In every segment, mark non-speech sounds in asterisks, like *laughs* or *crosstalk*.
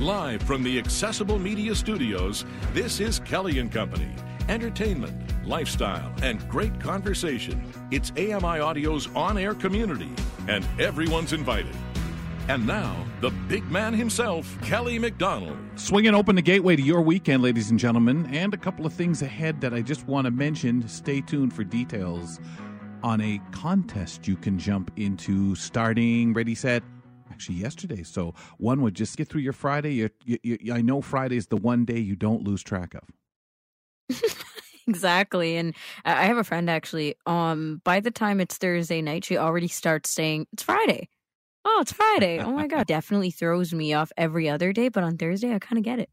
Live from the Accessible Media Studios, this is Kelly and Company. Entertainment, lifestyle, and great conversation. It's AMI Audio's on air community, and everyone's invited. And now, the big man himself, Kelly McDonald. Swinging open the gateway to your weekend, ladies and gentlemen, and a couple of things ahead that I just want to mention. Stay tuned for details on a contest you can jump into starting ready set actually yesterday. So one would just get through your friday. You, you, you, i know friday is the one day you don't lose track of. *laughs* Exactly. And i have a friend actually um by the time it's thursday night she already starts saying it's friday. Oh it's friday. Oh my god *laughs* definitely throws me off every other day but on thursday i kind of get it.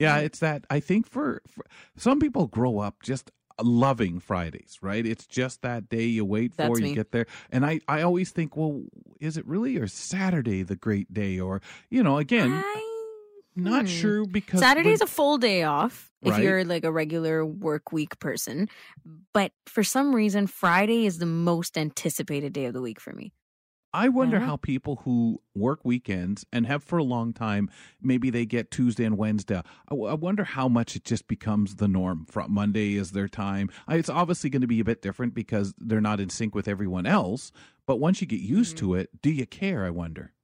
Yeah. it's that i think for, for some people grow up just loving Fridays, right? It's just that day you wait for, That's you me. get there. And I, I always think, well, is it really or Saturday the great day? Or, you know, again, I, not hmm. sure because Saturday's when- a full day off if Right. you're like a regular work week person. But for some reason, Friday is the most anticipated day of the week for me. I wonder Yeah. how people who work weekends and have for a long time, maybe they get Tuesday and Wednesday. I, w- I wonder how much it just becomes the norm. From Monday is their time. I- It's obviously going to be a bit different because they're not in sync with everyone else. But once you get used Mm-hmm. to it, do you care? I wonder.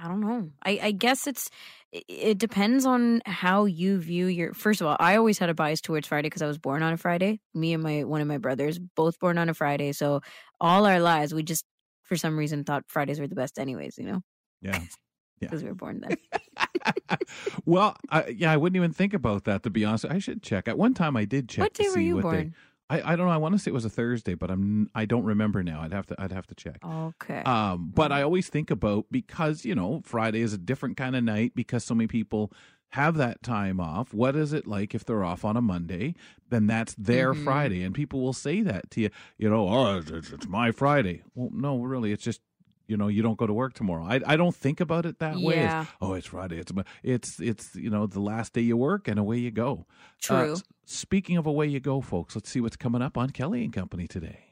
I don't know. I, I guess it's it- it depends on how you view your. First of all, I always had a bias towards Friday because I was born on a Friday. Me and my one of my brothers both born on a Friday, so all our lives we just for some reason thought Fridays were the best, anyways. You know, Yeah. *laughs* Yeah. because we were born then. *laughs* well, I, yeah, I wouldn't even think about that to be honest. I should check. At one time, I did check. what to day were you born? Day. I, I don't know. I want to say it was a Thursday, but I'm I don't remember now. I'd have to I'd have to check. Okay. Um, but I always think about because you know Friday is a different kind of night because so many people have that time off. What is it like if they're off on a Monday? Then that's their Mhm. Friday, and people will say that to you. You know, oh, it's, it's, it's my Friday. Well, no, really, it's just you know you don't go to work tomorrow. I I don't think about it that way. as, Yeah. oh, it's Friday. It's my it's it's you know the last day you work and away you go. Uh, True. s- speaking of away you go, folks, let's see what's coming up on Kelly and Company today.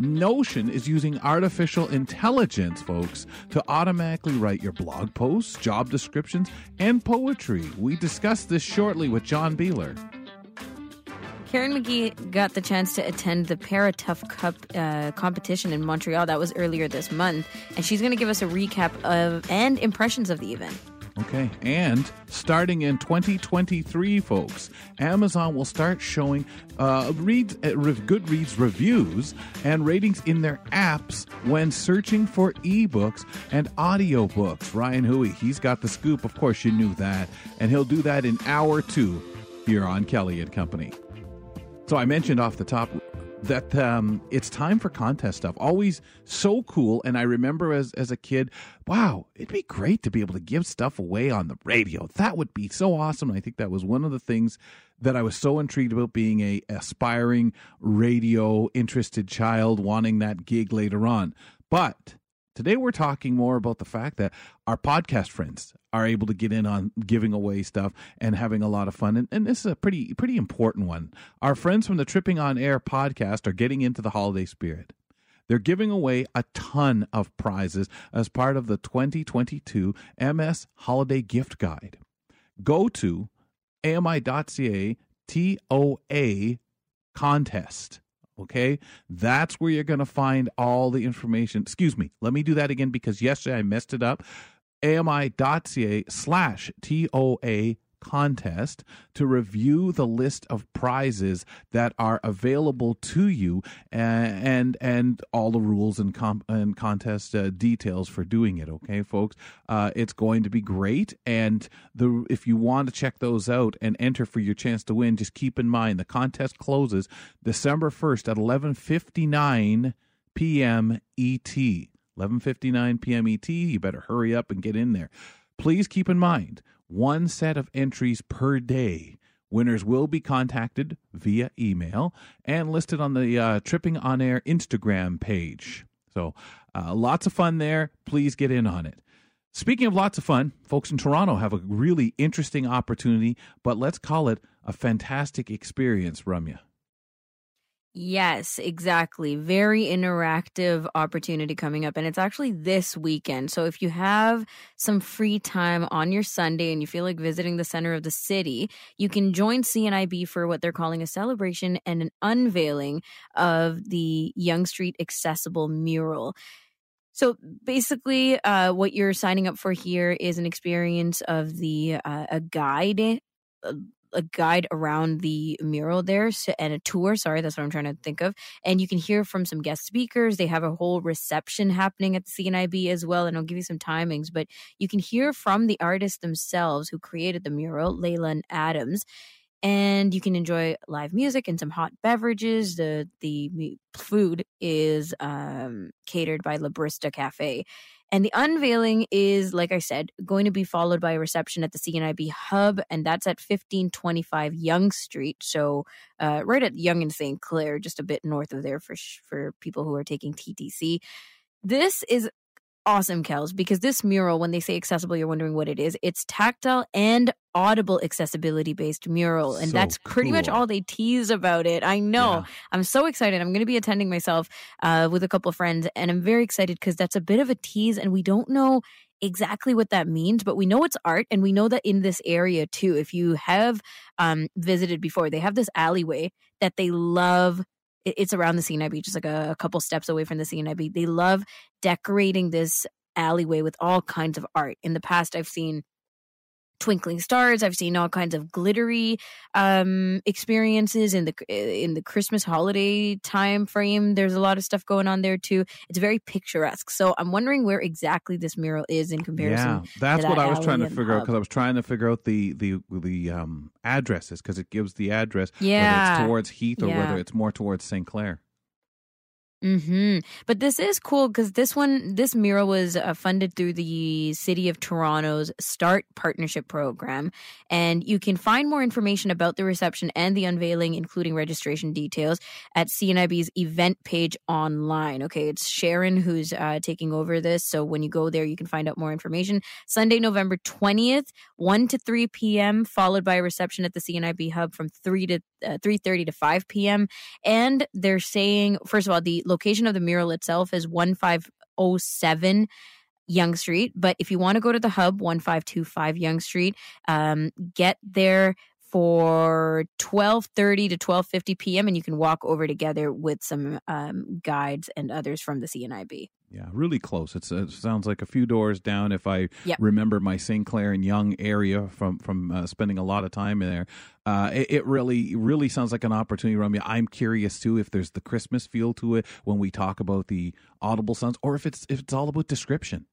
Notion is using artificial intelligence, folks, to automatically write your blog posts, job descriptions, and poetry. We discussed this shortly with John Beeler. Karen McGee got the chance to attend the Paratough Cup uh, competition in Montreal. That was earlier this month, and she's going to give us a recap of and impressions of the event. Okay, and starting in 2023, folks, Amazon will start showing uh, read, uh, re- Goodreads reviews and ratings in their apps when searching for ebooks and audiobooks. Ryan Huey, he's got the scoop. Of course, you knew that, and he'll do that in hour two here on Kelly and Company. So I mentioned off the top that um, it's time for contest stuff. Always so cool. And I remember as as a kid, wow, it'd be great to be able to give stuff away on the radio. That would be so awesome. And I think that was one of the things that I was so intrigued about being a aspiring radio interested child, wanting that gig later on. But Today, we're talking more about the fact that our podcast friends are able to get in on giving away stuff and having a lot of fun. And, and this is a pretty, pretty important one. Our friends from the Tripping on Air podcast are getting into the holiday spirit. They're giving away a ton of prizes as part of the 2022 MS Holiday Gift Guide. Go to ami.ca TOA contest. Okay, that's where you're going to find all the information. Excuse me, let me do that again because yesterday I messed it up. AMI.ca slash TOA contest to review the list of prizes that are available to you and and, and all the rules and, and contest uh, details for doing it okay folks uh, it's going to be great and the if you want to check those out and enter for your chance to win just keep in mind the contest closes December 1st at 11:59 p.m. ET 11:59 p.m. ET you better hurry up and get in there please keep in mind one set of entries per day. Winners will be contacted via email and listed on the uh, Tripping On Air Instagram page. So, uh, lots of fun there. Please get in on it. Speaking of lots of fun, folks in Toronto have a really interesting opportunity, but let's call it a fantastic experience, Ramya. Yes, exactly. Very interactive opportunity coming up. And it's actually this weekend. So if you have some free time on your Sunday and you feel like visiting the center of the city, you can join CNIB for what they're calling a celebration and an unveiling of the Yonge Street Accessible mural. So basically, uh, what you're signing up for here is an experience of the uh, a guide, uh, a guide around the mural there so, and a tour. Sorry, that's what I'm trying to think of. And you can hear from some guest speakers. They have a whole reception happening at the CNIB as well. And I'll give you some timings, but you can hear from the artists themselves who created the mural, Layla and Adams and you can enjoy live music and some hot beverages. The the food is um, catered by La Brista Cafe. And the unveiling is, like I said, going to be followed by a reception at the CNIB Hub, and that's at 1525 Yonge Street. So, uh, right at Yonge and St. Clair, just a bit north of there for for people who are taking TTC. This is awesome, Kels, because this mural, when they say accessible, you're wondering what it is. It's tactile and audible accessibility based mural. And So that's pretty much all they tease about it. I know. Yeah. I'm so excited. I'm going to be attending myself uh, with a couple of friends, and I'm very excited because that's a bit of a tease, and we don't know exactly what that means, but we know it's art, and we know that in this area too. If you have um, visited before, they have this alleyway that they love. It- It's around the CNIB, just like a, a couple steps away from the CNIB. They love decorating this alleyway with all kinds of art. In the past, I've seen twinkling stars. I've seen all kinds of glittery um, experiences in the in the Christmas holiday time frame. There's a lot of stuff going on there too. It's very picturesque. So I'm wondering where exactly this mural is in comparison. Yeah, that's what that I was trying to figure out because I was trying to figure out the the the um addresses because it gives the address whether Yeah. it's towards Heath or Yeah. whether it's more towards St. Clair. Hmm But this is cool because this one, this mural was uh, funded through the City of Toronto's Start Partnership Program. And you can find more information about the reception and the unveiling, including registration details, at CNIB's event page online. Okay, it's Sharon who's uh, taking over this. So when you go there, you can find out more information. Sunday, November 20th, 1 to 3 p.m., followed by a reception at the CNIB Hub from 3 to uh, 3.30 to 5 p.m. And they're saying, first of all, the location of the mural itself is 1507 Yonge Street. But if you want to go to the hub, 1525 Yonge Street, um, get there for 12.30 to 12.50 p.m. and you can walk over together with some um, guides and others from the CNIB. Yeah, really close. It's, it sounds like a few doors down. If I Yep. remember my St. Clair and Yonge area from from uh, spending a lot of time there, uh, it, it really really sounds like an opportunity, Ramya. I'm curious too if there's the Christmas feel to it when we talk about the audible sounds, or if it's if it's all about description.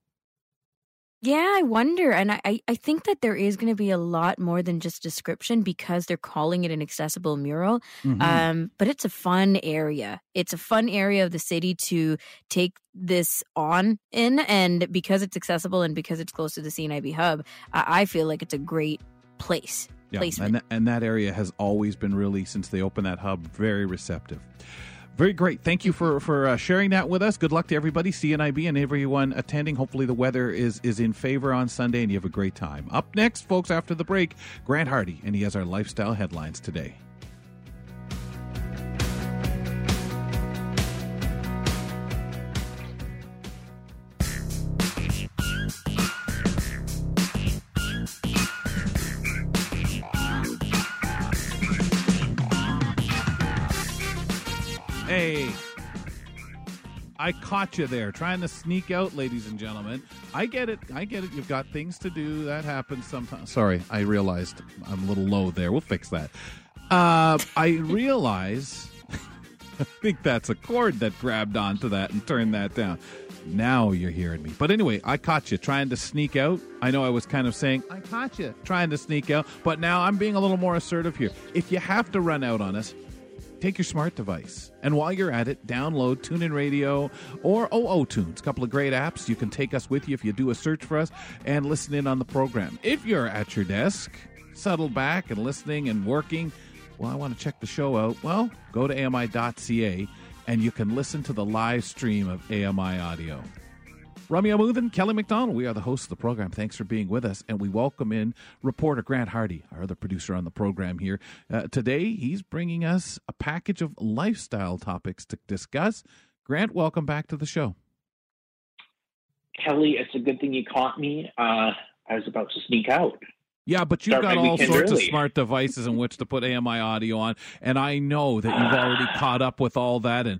Yeah, I wonder. And I, I- think that there is going to be a lot more than just description because they're calling it an accessible mural. Mhm. Um, but it's a fun area. It's a fun area of the city to take this on in. And because it's accessible and because it's close to the CNIB hub, I, I feel like it's a great place. Yeah, placement. and that, and that area has always been really since they opened that hub very receptive. Very great. Thank you for for uh, sharing that with us. Good luck to everybody, CNIB, and everyone attending. Hopefully, the weather is is in favor on Sunday, and you have a great time. Up next, folks, after the break, Grant Hardy, and he has our lifestyle headlines today. Hey, I caught you there trying to sneak out, ladies and gentlemen. I get it. I get it. You've got things to do. That happens sometimes. Sorry, I realized I'm a little low there. We'll fix that. Uh, I realize. *laughs* I think that's a cord that grabbed onto that and turned that down. Now you're hearing me. But anyway, I caught you trying to sneak out. I know I was kind of saying, I caught you trying to sneak out, but now I'm being a little more assertive here. If you have to run out on us, take your smart device. And while you're at it, download TuneIn Radio or OO Tunes, a couple of great apps. You can take us with you if you do a search for us and listen in on the program. If you're at your desk, settled back and listening and working, well, I want to check the show out. Well, go to AMI.ca and you can listen to the live stream of AMI audio. Ramya Amuthan, Kelly McDonald, we are the hosts of the program. Thanks for being with us. And we welcome in reporter Grant Hardy, our other producer on the program here. Uh, today, he's bringing us a package of lifestyle topics to discuss. Grant, welcome back to the show. Kelly, it's a good thing you caught me. Uh, I was about to sneak out. Yeah, but you've got all sorts early. of smart devices in which to put AMI audio on, and I know that you've already caught up with all that and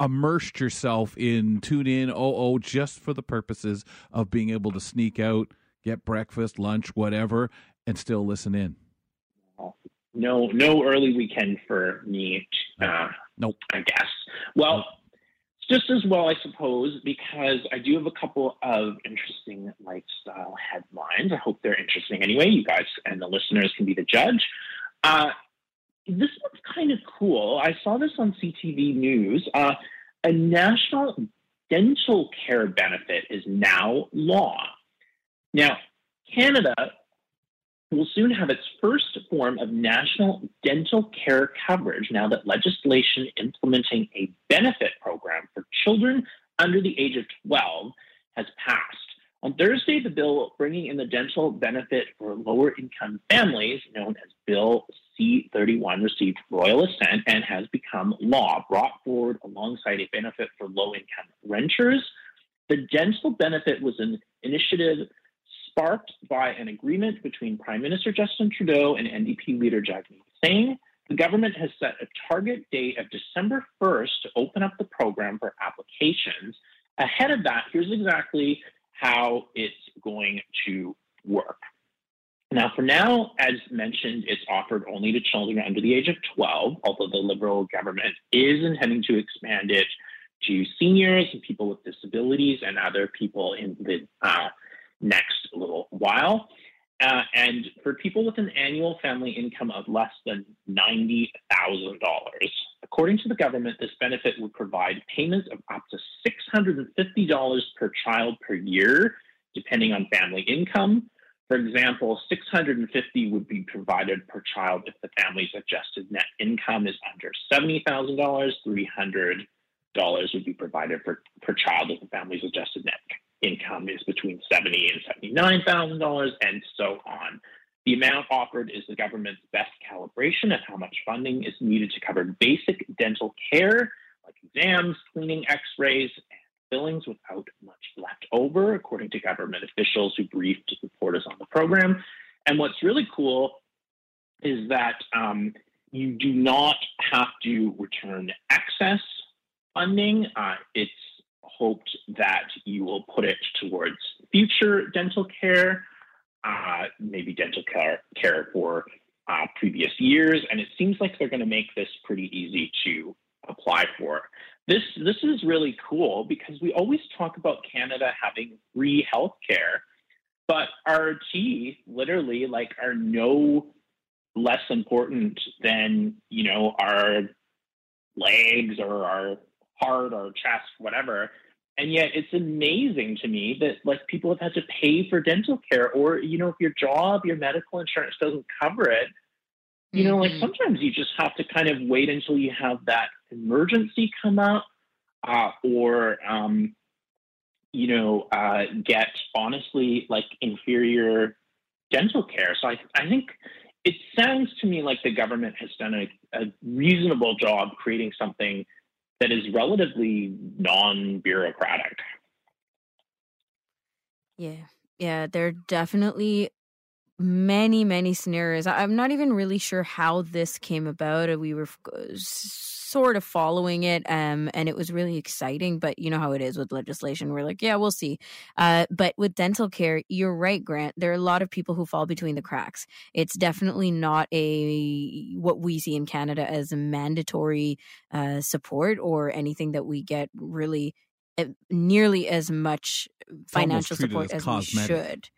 immersed yourself in tune in OO just for the purposes of being able to sneak out, get breakfast, lunch, whatever, and still listen in. No, no early weekend for me. Uh, nope. I guess. Well. Nope just as well, I suppose, because I do have a couple of interesting lifestyle headlines. I hope they're interesting anyway. You guys and the listeners can be the judge. Uh, this looks kind of cool. I saw this on CTV News. Uh, a national dental care benefit is now law. Now, Canada will soon have its first form of national dental care coverage now that legislation implementing a benefit program for children under the age of 12 has passed. On Thursday, the bill bringing in the dental benefit for lower income families, known as Bill C 31, received royal assent and has become law, brought forward alongside a benefit for low income renters. The dental benefit was an initiative sparked by an agreement between Prime Minister Justin Trudeau and NDP leader Jagmeet Singh. The government has set a target date of December 1st to open up the program for applications. Ahead of that, here's exactly how it's going to work. Now, for now, as mentioned, it's offered only to children under the age of 12, although the Liberal government is intending to expand it to seniors and people with disabilities and other people in the uh, next little while. Uh, and for people with an annual family income of less than $90,000, according to the government, this benefit would provide payments of up to $650 per child per year, depending on family income. For example, 650 would be provided per child if the family's adjusted net income is under $70,000. $300 would be provided for, per child if the family's adjusted net income is between seventy and seventy-nine thousand dollars, and so on. The amount offered is the government's best calibration of how much funding is needed to cover basic dental care, like exams, cleaning, X-rays, and fillings, without much left over, according to government officials who briefed reporters on the program. And what's really cool is that um, you do not have to return excess funding. Uh, it's hoped that you will put it towards future dental care, uh, maybe dental care, care for uh, previous years. And it seems like they're going to make this pretty easy to apply for. This, this is really cool because we always talk about Canada having free health care, but our teeth literally like are no less important than, you know, our legs or our heart or chest, whatever. And yet it's amazing to me that like people have had to pay for dental care or, you know, if your job, your medical insurance doesn't cover it, you know, like mm-hmm. sometimes you just have to kind of wait until you have that emergency come up uh, or, um, you know, uh, get honestly like inferior dental care. So I, I think it sounds to me like the government has done a, a reasonable job creating something that is relatively non-bureaucratic. Yeah. Yeah, there definitely many many scenarios. I'm not even really sure how this came about. We were sort of following it um and it was really exciting but you know how it is with legislation. We're like yeah we'll see. Uh but with dental care you're right grant there are a lot of people who fall between the cracks. It's definitely not a what we see in canada as a mandatory uh support or anything that we get really uh, nearly as much financial support as, as we should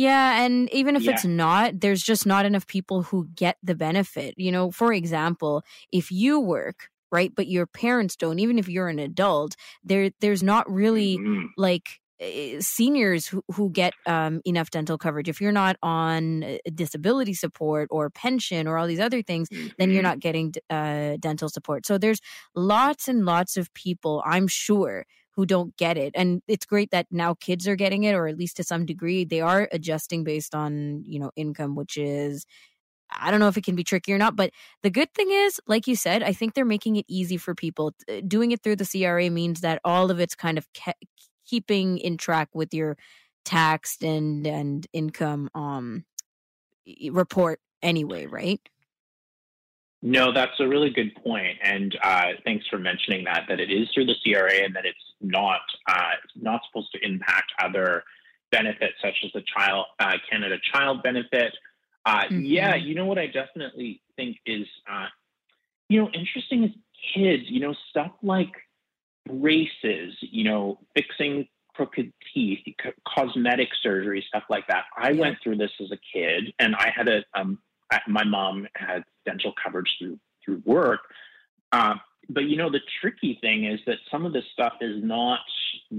yeah, and even if yeah. it's not, there's just not enough people who get the benefit. You know, for example, if you work, right, but your parents don't, even if you're an adult, there there's not really mm-hmm. like eh, seniors who, who get um, enough dental coverage. If you're not on eh, disability support or pension or all these other things, then you're mm-hmm. not getting uh, dental support. So there's lots and lots of people, I'm sure, who don't get it. And it's great that now kids are getting it, or at least to some degree, they are adjusting based on, you know, income, which is I don't know if it can be tricky or not, but the good thing is, like you said, I think they're making it easy for people. Doing it through the CRA means that all of it's kind of ke- keeping in track with your taxed and and income um report anyway, right? No, that's a really good point, and uh, thanks for mentioning that. That it is through the CRA, and that it's not uh, not supposed to impact other benefits such as the child uh, Canada Child Benefit uh, mm-hmm. Yeah, you know what I definitely think is, uh, you know, interesting is kids, you know, stuff like braces, you know, fixing crooked teeth, cosmetic surgery, stuff like that. I yeah. went through this as a kid, and I had a, um, my mom had dental coverage through through work. Uh, but you know, the tricky thing is that some of this stuff is not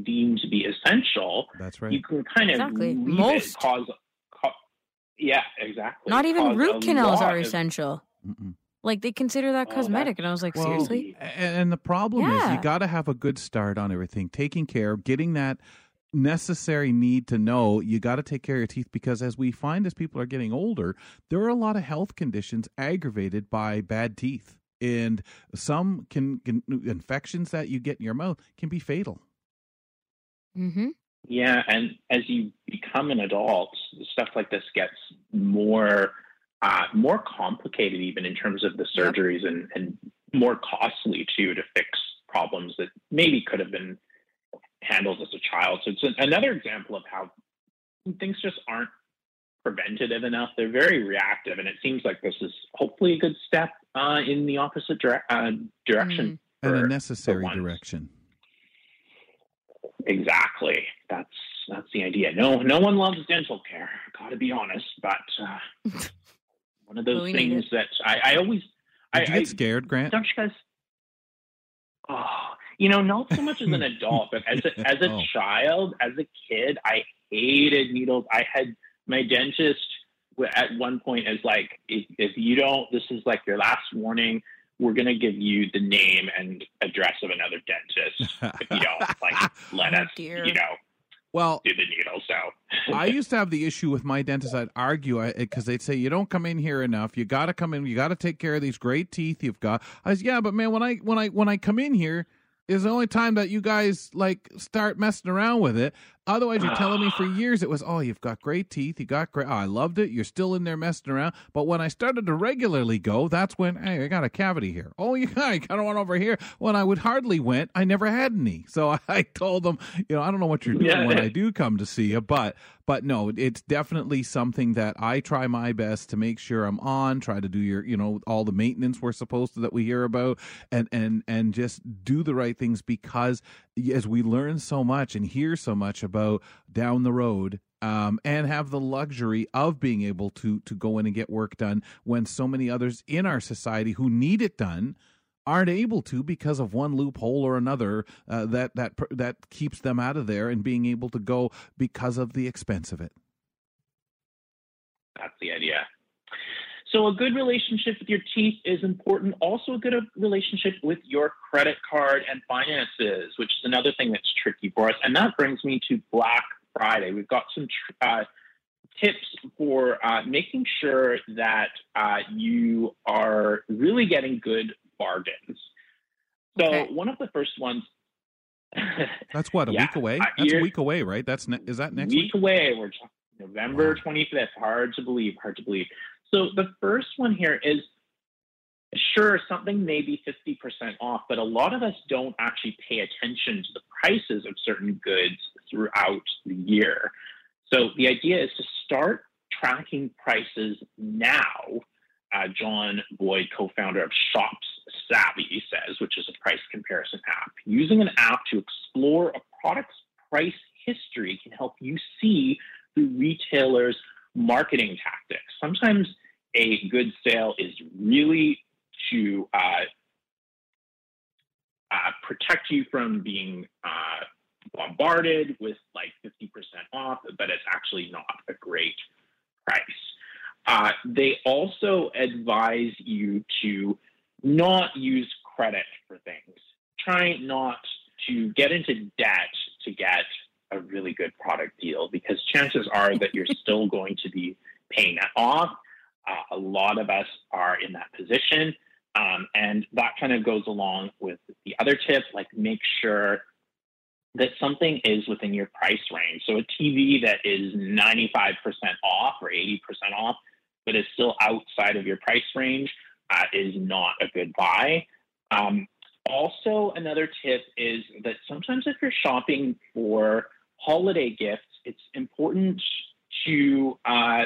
deemed to be essential. That's right. You can kind of exactly. Most. cause yeah, exactly. Not even root canals are essential. Mm-mm. Like they consider that oh, cosmetic, and I was like, well, seriously. And the problem yeah. is, you got to have a good start on everything. Taking care, getting that necessary need to know you got to take care of your teeth because as we find as people are getting older there are a lot of health conditions aggravated by bad teeth and some can, can infections that you get in your mouth can be fatal mm-hmm. Yeah, and as you become an adult, stuff like this gets more uh, more complicated, even in terms of the surgeries, yep. and, and more costly too to fix problems that maybe could have been handled as a child. So it's an, another example of how things just aren't preventative enough. They're very reactive, and it seems like this is hopefully a good step uh, in the opposite dire- uh, direction. Mm. and a necessary direction. Exactly. That's that's the idea. No, no one loves dental care. Got to be honest, but uh, *laughs* one of those things that I, I always. Did I, you get scared, Grant? Don't you guys? Oh, you know, not so much as an adult, but as a, *laughs* as a oh. child, as a kid, I hated needles. I had my dentist at one point is like, if, if you don't, this is like your last warning we're going to give you the name and address of another dentist if you don't *laughs* like let oh, us, dear. you know, well, do the needle. So *laughs* I used to have the issue with my dentist. I'd argue because they'd say you don't come in here enough. You got to come in. You got to take care of these great teeth you've got. I said, yeah, but man, when I when I when I come in here, is the only time that you guys like start messing around with it. Otherwise, you're telling me for *sighs* years it was, oh, you've got great teeth. You got great. Oh, I loved it. You're still in there messing around. But when I started to regularly go, that's when, hey, I got a cavity here. *laughs* Oh, you got, I got one over here. When I would hardly went, I never had any. So *laughs* I told them, you know, I don't know what you're doing yeah. when I do come to see you, but but no, it's definitely something that I try my best to make sure I'm on. Try to do your, you know, all the maintenance we're supposed to that we hear about, and and and just do the right things because as we learn so much and hear so much about down the road um, and have the luxury of being able to to go in and get work done when so many others in our society who need it done aren't able to because of one loophole or another uh, that that that keeps them out of there and being able to go because of the expense of it. That's the idea. So a good relationship with your teeth is important. Also, a good relationship with your credit card and finances, which is another thing that's tricky for us. And that brings me to Black Friday. We've got some uh, tips for uh, making sure that uh, you are really getting good bargains. So okay. one of the first ones. *laughs* that's what a yeah, week away. That's a week away, right? That's ne- is that next week? Week away. We're November twenty fifth. Hard to believe. Hard to believe. So the first one here is sure something may be 50% off, but a lot of us don't actually pay attention to the prices of certain goods throughout the year. So the idea is to start tracking prices now. Uh, John Boyd, co founder of Shops Savvy, says, which is a price comparison app. Using an app to explore a product's price history can help you see the retailer's marketing tactics. Sometimes a good sale is really to uh, uh, protect you from being uh, bombarded with like 50% off, but it's actually not a great price. Uh, they also advise you to not use credit for things. Try not to get into debt to get a really good product deal because chances are that you're *laughs* still going to be paying that off. Uh, a lot of us are in that position. Um, and that kind of goes along with the other tip, like make sure that something is within your price range. So a TV that is 95% off or 80% off, but is still outside of your price range uh, is not a good buy. Um, also, another tip is that sometimes if you're shopping for holiday gifts, it's important to uh,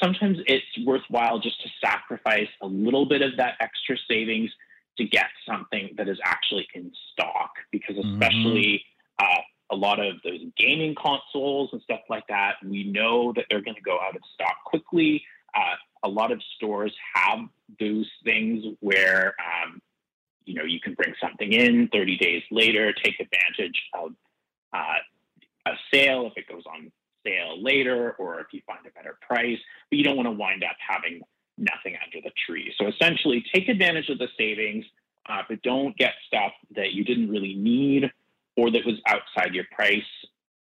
sometimes it's worthwhile just to sacrifice a little bit of that extra savings to get something that is actually in stock because mm-hmm. especially mm-hmm. uh, a lot of those gaming consoles and stuff like that we know that they're going to go out of stock quickly uh, a lot of stores have those things where um, you know you can bring something in 30 days later take advantage of uh, a sale if it goes on sale later or if you find a better price but you don't want to wind up having nothing under the tree. So essentially, take advantage of the savings, uh, but don't get stuff that you didn't really need or that was outside your price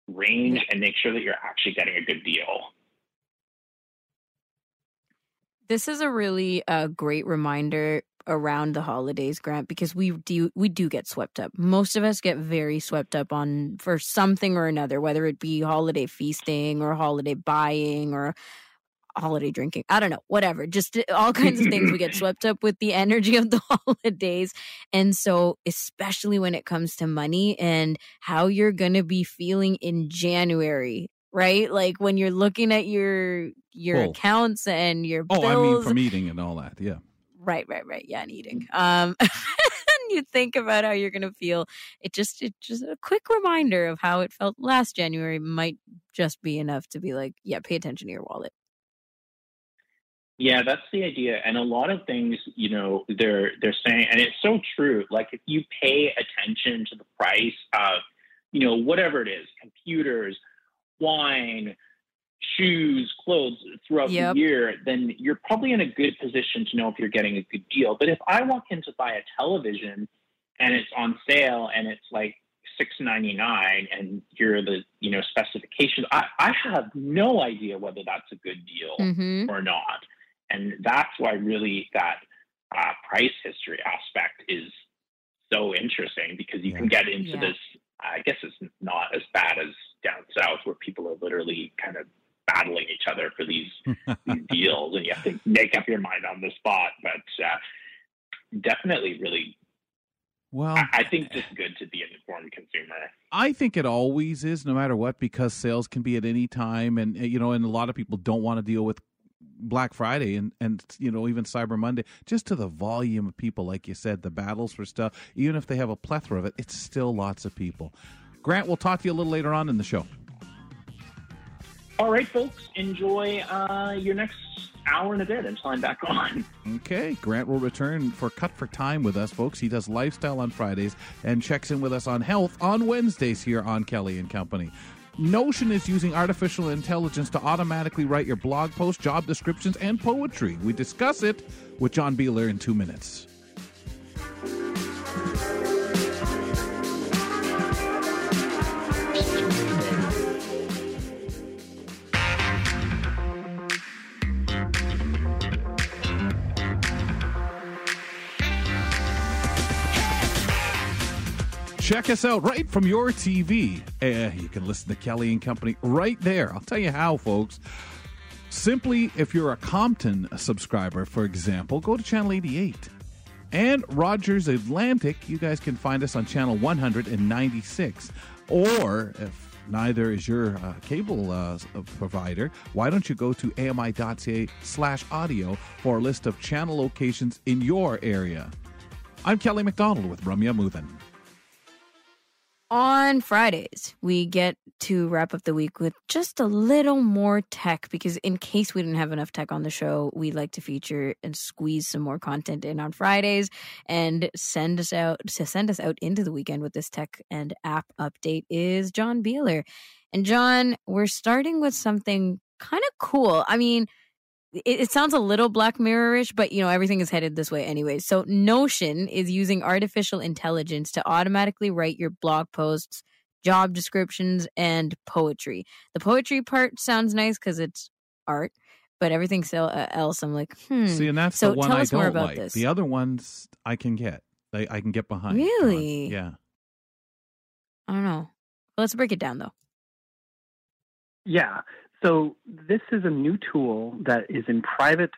range, and make sure that you're actually getting a good deal. This is a really uh, great reminder around the holidays, Grant, because we do we do get swept up. Most of us get very swept up on for something or another, whether it be holiday feasting or holiday buying or holiday drinking. I don't know, whatever. Just uh, all kinds of things. We get *laughs* swept up with the energy of the *laughs* holidays. And so, especially when it comes to money and how you're going to be feeling in January, right? Like when you're looking at your your accounts and your bills. Oh, I mean from eating and all that. Yeah. Right, right, right. Yeah, and eating. Um *laughs* you think about how you're going to feel it just it just a quick reminder of how it felt last january might just be enough to be like yeah pay attention to your wallet yeah, that's the idea. And a lot of things, you know, they're they're saying and it's so true. Like if you pay attention to the price of, you know, whatever it is, computers, wine, shoes, clothes throughout yep. the year, then you're probably in a good position to know if you're getting a good deal. But if I walk in to buy a television and it's on sale and it's like six ninety nine and here are the you know specifications, I, I have no idea whether that's a good deal mm-hmm. or not. And that's why really that uh, price history aspect is so interesting because you yeah. can get into yeah. this. I guess it's not as bad as down south where people are literally kind of battling each other for these, *laughs* these deals, and you have to make up your mind on the spot. But uh, definitely, really well, I, think just good to be an informed consumer. I think it always is, no matter what, because sales can be at any time, and you know, and a lot of people don't want to deal with Black Friday and and you know even Cyber Monday, just to the volume of people, like you said, the battles for stuff. Even if they have a plethora of it, it's still lots of people. Grant, we'll talk to you a little later on in the show. All right, folks, enjoy uh, your next hour and a bit until I'm back on. Okay, Grant will return for Cut for Time with us, folks. He does lifestyle on Fridays and checks in with us on health on Wednesdays here on Kelly and Company. Notion is using artificial intelligence to automatically write your blog posts, job descriptions, and poetry. We discuss it with John Beeler in two minutes. Check us out right from your TV. Uh, you can listen to Kelly and Company right there. I'll tell you how, folks. Simply, if you're a Compton subscriber, for example, go to channel 88. And Rogers Atlantic, you guys can find us on channel 196. Or if neither is your uh, cable uh, provider, why don't you go to ami.ca slash audio for a list of channel locations in your area? I'm Kelly McDonald with Ramya Muthan on Fridays, we get to wrap up the week with just a little more tech because, in case we didn't have enough tech on the show, we like to feature and squeeze some more content in on Fridays and send us out to send us out into the weekend with this tech and app update is John Beeler. And John, we're starting with something kind of cool. I mean, it, it sounds a little Black Mirror-ish, but you know everything is headed this way anyway. So Notion is using artificial intelligence to automatically write your blog posts, job descriptions, and poetry. The poetry part sounds nice because it's art, but everything uh, else, I'm like, hmm. See, and that's so the one tell I us don't more about like. this. The other ones I can get. I, I can get behind. John. Really? Yeah. I don't know. Let's break it down though. Yeah. So this is a new tool that is in private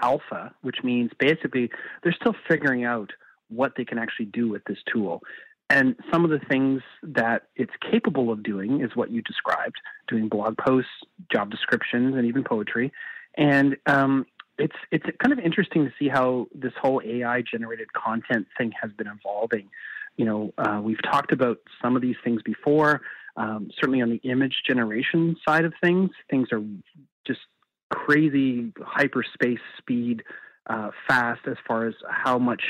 alpha, which means basically they're still figuring out what they can actually do with this tool. And some of the things that it's capable of doing is what you described doing blog posts, job descriptions, and even poetry. And um, it's, it's kind of interesting to see how this whole AI generated content thing has been evolving. You know, uh, we've talked about some of these things before. Um, certainly on the image generation side of things, things are just crazy hyperspace speed uh, fast as far as how much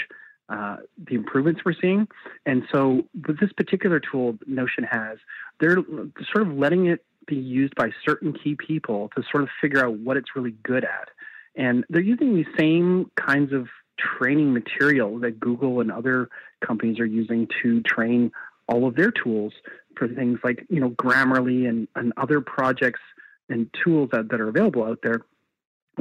uh, the improvements we're seeing. And so, with this particular tool Notion has, they're sort of letting it be used by certain key people to sort of figure out what it's really good at. And they're using the same kinds of training material that Google and other companies are using to train all of their tools for things like you know Grammarly and, and other projects and tools that, that are available out there.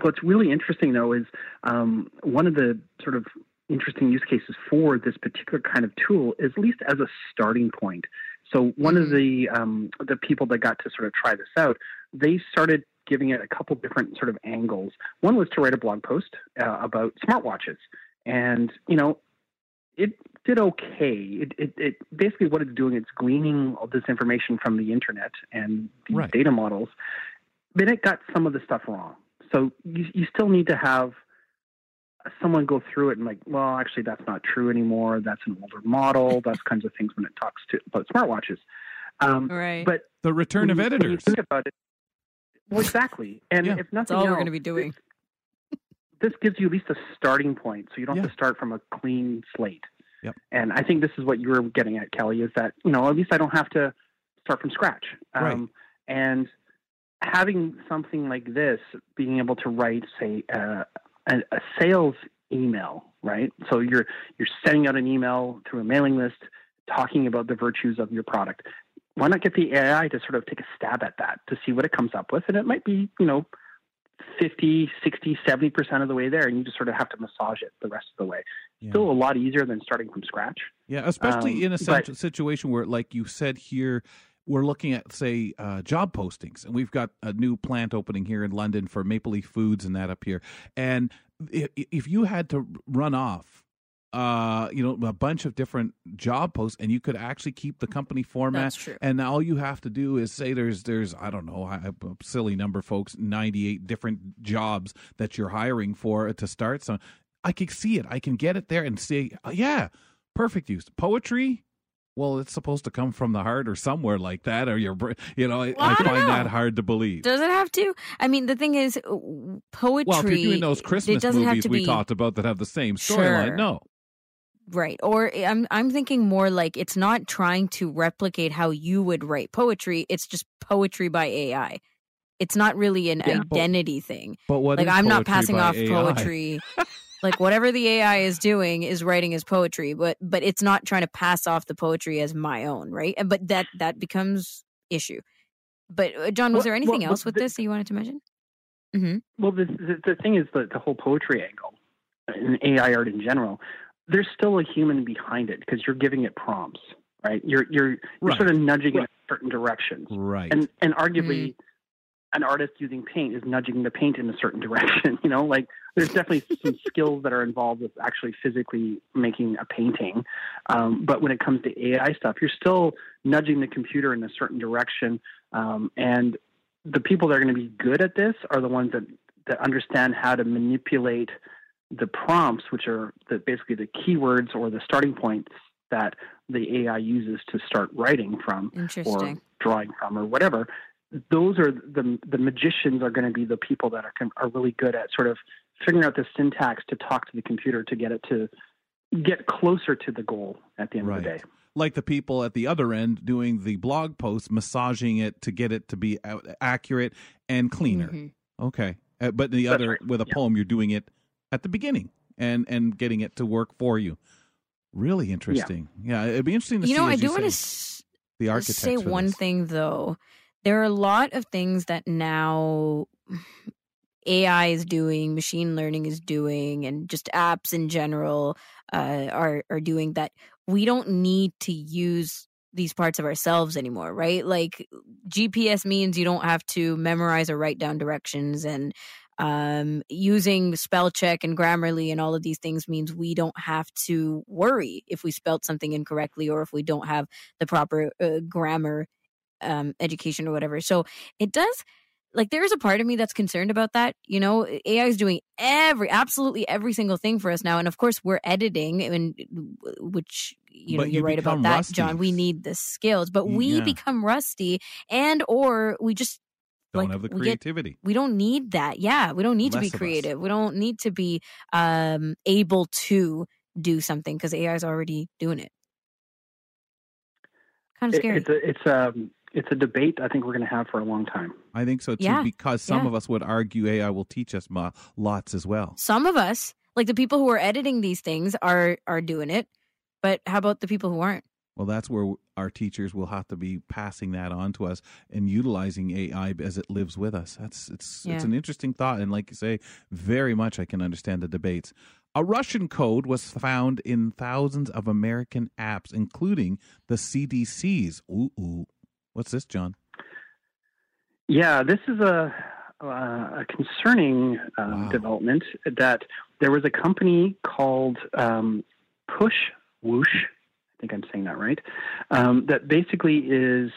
What's really interesting though is um, one of the sort of interesting use cases for this particular kind of tool is at least as a starting point. So one mm-hmm. of the um, the people that got to sort of try this out, they started giving it a couple different sort of angles. One was to write a blog post uh, about smartwatches, and you know, it did okay. It, it, it, basically what it's doing, it's gleaning all this information from the internet and these right. data models. But it got some of the stuff wrong. So you, you still need to have someone go through it and like, well, actually, that's not true anymore. That's an older model. *laughs* Those kinds of things when it talks to about smartwatches. Um, right. But the return of editors. think about it. Well, exactly. And yeah. if nothing that's all else, we're going to be doing. This, this gives you at least a starting point, so you don't Yeah. have to start from a clean slate. Yep. And I think this is what you were getting at, Kelly, is that, you know, at least I don't have to start from scratch. Um, Right. And having something like this, being able to write, say, uh, a, a sales email, right? So you're you're sending out an email through a mailing list talking about the virtues of your product. Why not get the AI to sort of take a stab at that to see what it comes up with? And it might be, you know, 50, 60, 70% of the way there, and you just sort of have to massage it the rest of the way. Yeah. Still a lot easier than starting from scratch. Yeah, especially Um, in a but- situation where, like you said here, we're looking at, say, uh, job postings, and we've got a new plant opening here in London for Maple Leaf Foods and that up here. And if, if you had to run off, uh, you know, a bunch of different job posts, and you could actually keep the company format, That's true. and all you have to do is say there's there's I don't know a silly number, folks, ninety eight different jobs that you're hiring for to start. So I can see it, I can get it there and say, oh, yeah, perfect use poetry. Well, it's supposed to come from the heart or somewhere like that, or your, you know, I, Well, I I find that hard to believe. Does it have to? I mean, the thing is, uh, poetry. well, if you're doing those Christmas movies we be, talked about that have the same storyline, Sure. no, Right. Or I'm I'm thinking more like it's not trying to replicate how you would write poetry. It's just poetry by AI. It's not really an Yeah. identity thing. but what like I'm not passing off AI? poetry. like whatever the AI is doing is writing as poetry, but but it's not trying to pass off the poetry as my own, right? But that that becomes issue. But uh, John, was Well- there anything well, else with the- this that you wanted to mention? hmm Well, the, the, the thing is the, the whole poetry angle and AI art in general, there's still a human behind it because you're giving it prompts, right? You're, you're, you're Right. sort of nudging it in certain directions. Right. and and arguably an artist using paint is nudging the paint in a certain direction *laughs* you know like there's definitely some skills that are involved with actually physically making a painting um, but when it comes to ai stuff you're still nudging the computer in a certain direction um, and the people that are going to be good at this are the ones that that understand how to manipulate the prompts which are the, basically the keywords or the starting points that the ai uses to start writing from or drawing from or whatever those are the the magicians are going to be the people that are are really good at sort of figuring out the syntax to talk to the computer to get it to get closer to the goal at the end of the Right. day. like the people at the other end doing the blog posts, massaging it to get it to be accurate and cleaner. Mhm. Okay. Uh, but the That's other right. with a Yeah. poem, you're doing it at the beginning and and getting it to work for you. Really interesting. Yeah, it'd be interesting to see. You see. know, I do want to say, the say one this. thing though. There are a lot of things that now AI is doing, machine learning is doing, and just apps in general uh, are are doing that we don't need to use these parts of ourselves anymore, right? Like GPS means you don't have to memorize or write down directions and um, using spell check and Grammarly and all of these things means we don't have to worry if we spelt something incorrectly or if we don't have the proper uh, grammar um, education or whatever. So it does like there is a part of me that's concerned about that. You know, AI is doing every absolutely every single thing for us now, and of course we're editing, and which you know But you you're right about become that, rusty. John. We need the skills, but we Yeah. become rusty, and or we just don't like, have the we get- creativity. we don't need that. Yeah, we don't need to be of us. creative. We don't need to be um, able to do something because AI is already doing it. Kind of It- scary. it's a it's a it's a debate I think we're going to have for a long time. I think so too, Yeah, because some yeah. of us would argue AI will teach us mo- lots as well. Some of us, like the people who are editing these things, are are doing it. But how about the people who aren't? Well, that's where our teachers will have to be passing that on to us and utilizing AI as it lives with us. That's it's it's an interesting thought, and like you say, very much I can understand the debates. A Russian code was found in thousands of American apps, including the CDC's. Ooh, ooh. what's this, John? Yeah, this is a uh, a concerning um, Wow. development that there was a company called um, Push Whoosh. I think I'm saying that right. Um, that basically is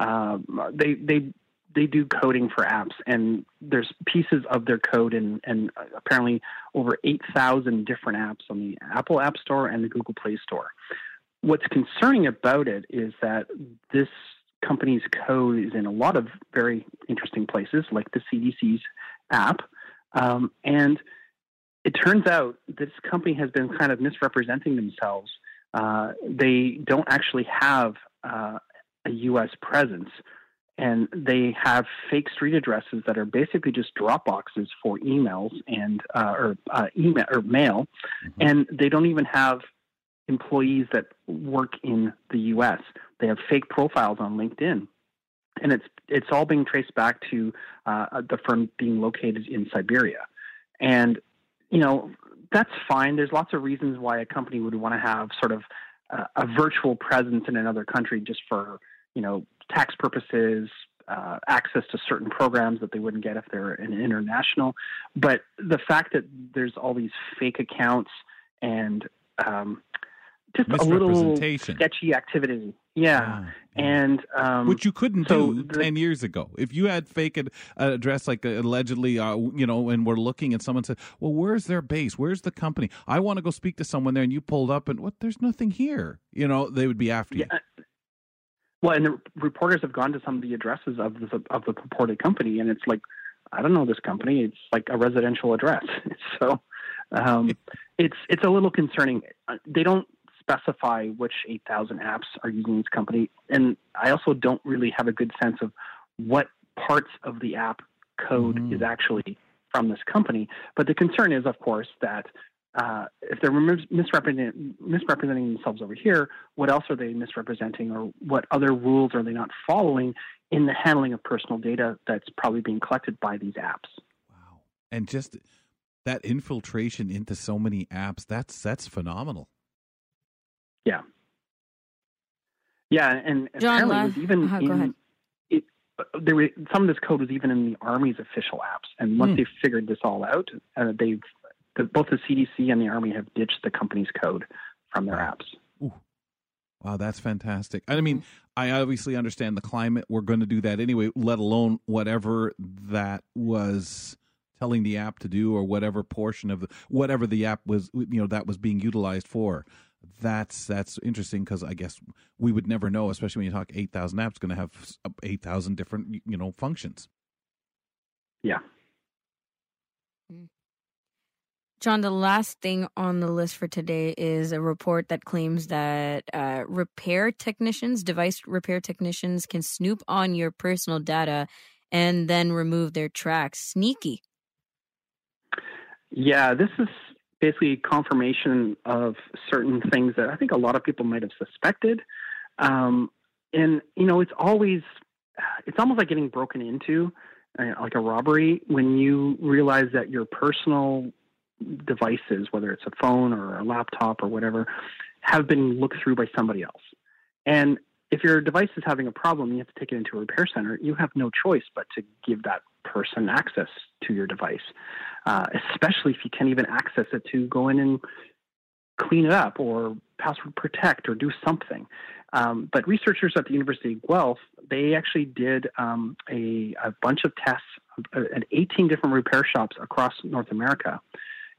um, they they they do coding for apps, and there's pieces of their code and and apparently over eight thousand different apps on the Apple App Store and the Google Play Store. What's concerning about it is that this company's code is in a lot of very interesting places, like the CDC's app. Um, and it turns out this company has been kind of misrepresenting themselves. Uh, they don't actually have uh, a U.S. presence, and they have fake street addresses that are basically just drop boxes for emails and uh, or uh, email or mail, and they don't even have employees that work in the U.S. They have fake profiles on LinkedIn, and it's it's all being traced back to uh, the firm being located in Siberia. And you know that's fine. There's lots of reasons why a company would want to have sort of uh, a virtual presence in another country just for you know tax purposes. Uh, access to certain programs that they wouldn't get if they're an international, but the fact that there's all these fake accounts and um, just a little sketchy activity. Yeah, Ah, and um, which you couldn't so do the- 10 years ago if you had fake ad- uh, address like uh, allegedly uh, you know and we're looking and someone said well where's their base where's the company i want to go speak to someone there and you pulled up and what there's nothing here you know they would be after you yeah. Well, and the reporters have gone to some of the addresses of the of the purported company, and it's like, I don't know this company. It's like a residential address. *laughs* So, um, *laughs* it's it's a little concerning. Uh, They don't specify which 8,000 apps are using this company, and I also don't really have a good sense of what parts of the app code Mhm. is actually from this company. But the concern is, of course, that uh, if they're misrepresenting, misrepresenting themselves over here, what else are they misrepresenting, or what other rules are they not following in the handling of personal data that's probably being collected by these apps? wow and just that infiltration into so many apps that's that's phenomenal Yeah, yeah, and John, apparently la- it was even go in. It, there were, some of this code was even in the Army's official apps, and once Hmm. they figured this all out, uh, they've the, both the CDC and the Army have ditched the company's code from their apps. Ooh. Wow, that's fantastic. I mean, I obviously understand the climate. We're going to do that anyway, let alone whatever that was telling the app to do or whatever portion of the whatever the app was you know that was being utilized for. That's that's interesting because I guess we would never know, especially when you talk eight thousand apps, going to have eight thousand different you know functions. Yeah. John, the last thing on the list for today is a report that claims that uh, repair technicians, device repair technicians, can snoop on your personal data and then remove their tracks. Sneaky. Yeah, this is basically confirmation of certain things that I think a lot of people might have suspected. Um, and you know, it's always it's almost like getting broken into, uh, like a robbery, when you realize that your personal devices, whether it's a phone or a laptop or whatever, have been looked through by somebody else. And if your device is having a problem, you have to take it into a repair center. You have no choice but to give that person access to your device, uh, especially if you can't even access it to go in and clean it up or password protect or do something. Um, but researchers at the University of Guelph, they actually did um, a, a, bunch of tests uh, at 18 different repair shops across North America.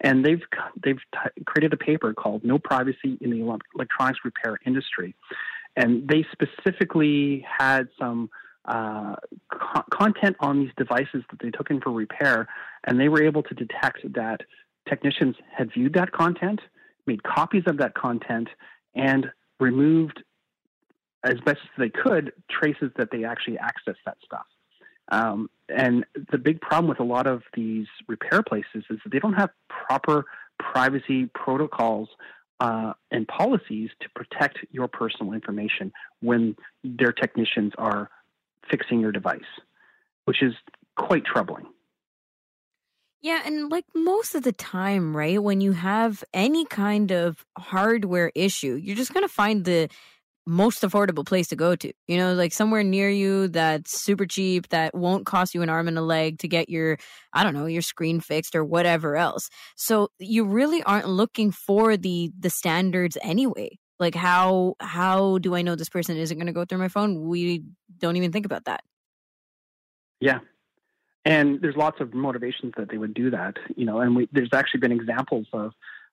And they've they've t- created a paper called "No Privacy in the Electronics Repair Industry," and they specifically had some uh, co- content on these devices that they took in for repair, and they were able to detect that technicians had viewed that content, made copies of that content, and removed as best as they could traces that they actually accessed that stuff. Um, and the big problem with a lot of these repair places is that they don't have proper privacy protocols uh, and policies to protect your personal information when their technicians are fixing your device, which is quite troubling. Yeah, and like most of the time, right, when you have any kind of hardware issue, you're just going to find the most affordable place to go to. You know, like somewhere near you that's super cheap, that won't cost you an arm and a leg to get your, I don't know, your screen fixed or whatever else. So you really aren't looking for the the standards anyway. Like how how do I know this person isn't going to go through my phone? We don't even think about that. Yeah. And there's lots of motivations that they would do that, you know, and we, there's actually been examples of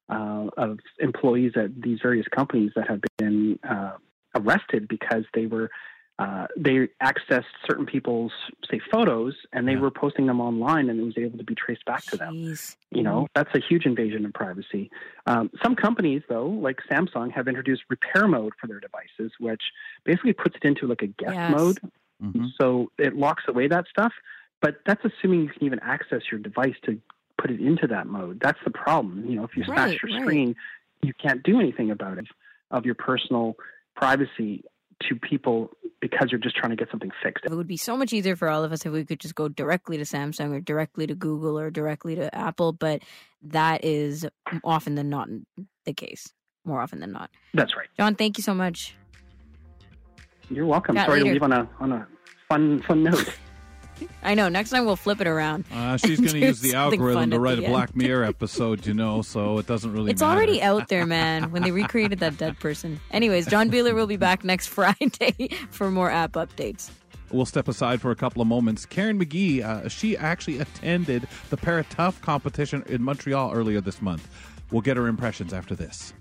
uh, of employees at these various companies that have been uh, arrested because they were uh, they accessed certain people's say photos and they yeah. were posting them online and it was able to be traced back to them you know that's a huge invasion of privacy um, some companies though like samsung have introduced repair mode for their devices which basically puts it into like a guest yes. mode mm-hmm. so it locks away that stuff but that's assuming you can even access your device to put it into that mode that's the problem you know if you smash right, your right. screen you can't do anything about it of your personal privacy to people because you're just trying to get something fixed. It would be so much easier for all of us if we could just go directly to Samsung or directly to Google or directly to Apple, but that is often than not the case. More often than not. That's right. John, thank you so much. You're welcome. Sorry later. to leave on a on a fun fun note. I know. Next time we'll flip it around. Uh, she's going *laughs* to use the algorithm to write a Black Mirror *laughs* episode, you know, so it doesn't really It's matter. already out there, man, when they recreated that dead person. Anyways, John Beeler will be back next *laughs* Friday for more app updates. We'll step aside for a couple of moments. Karen McGee, uh, she actually attended the Paratough competition in Montreal earlier this month. We'll get her impressions after this.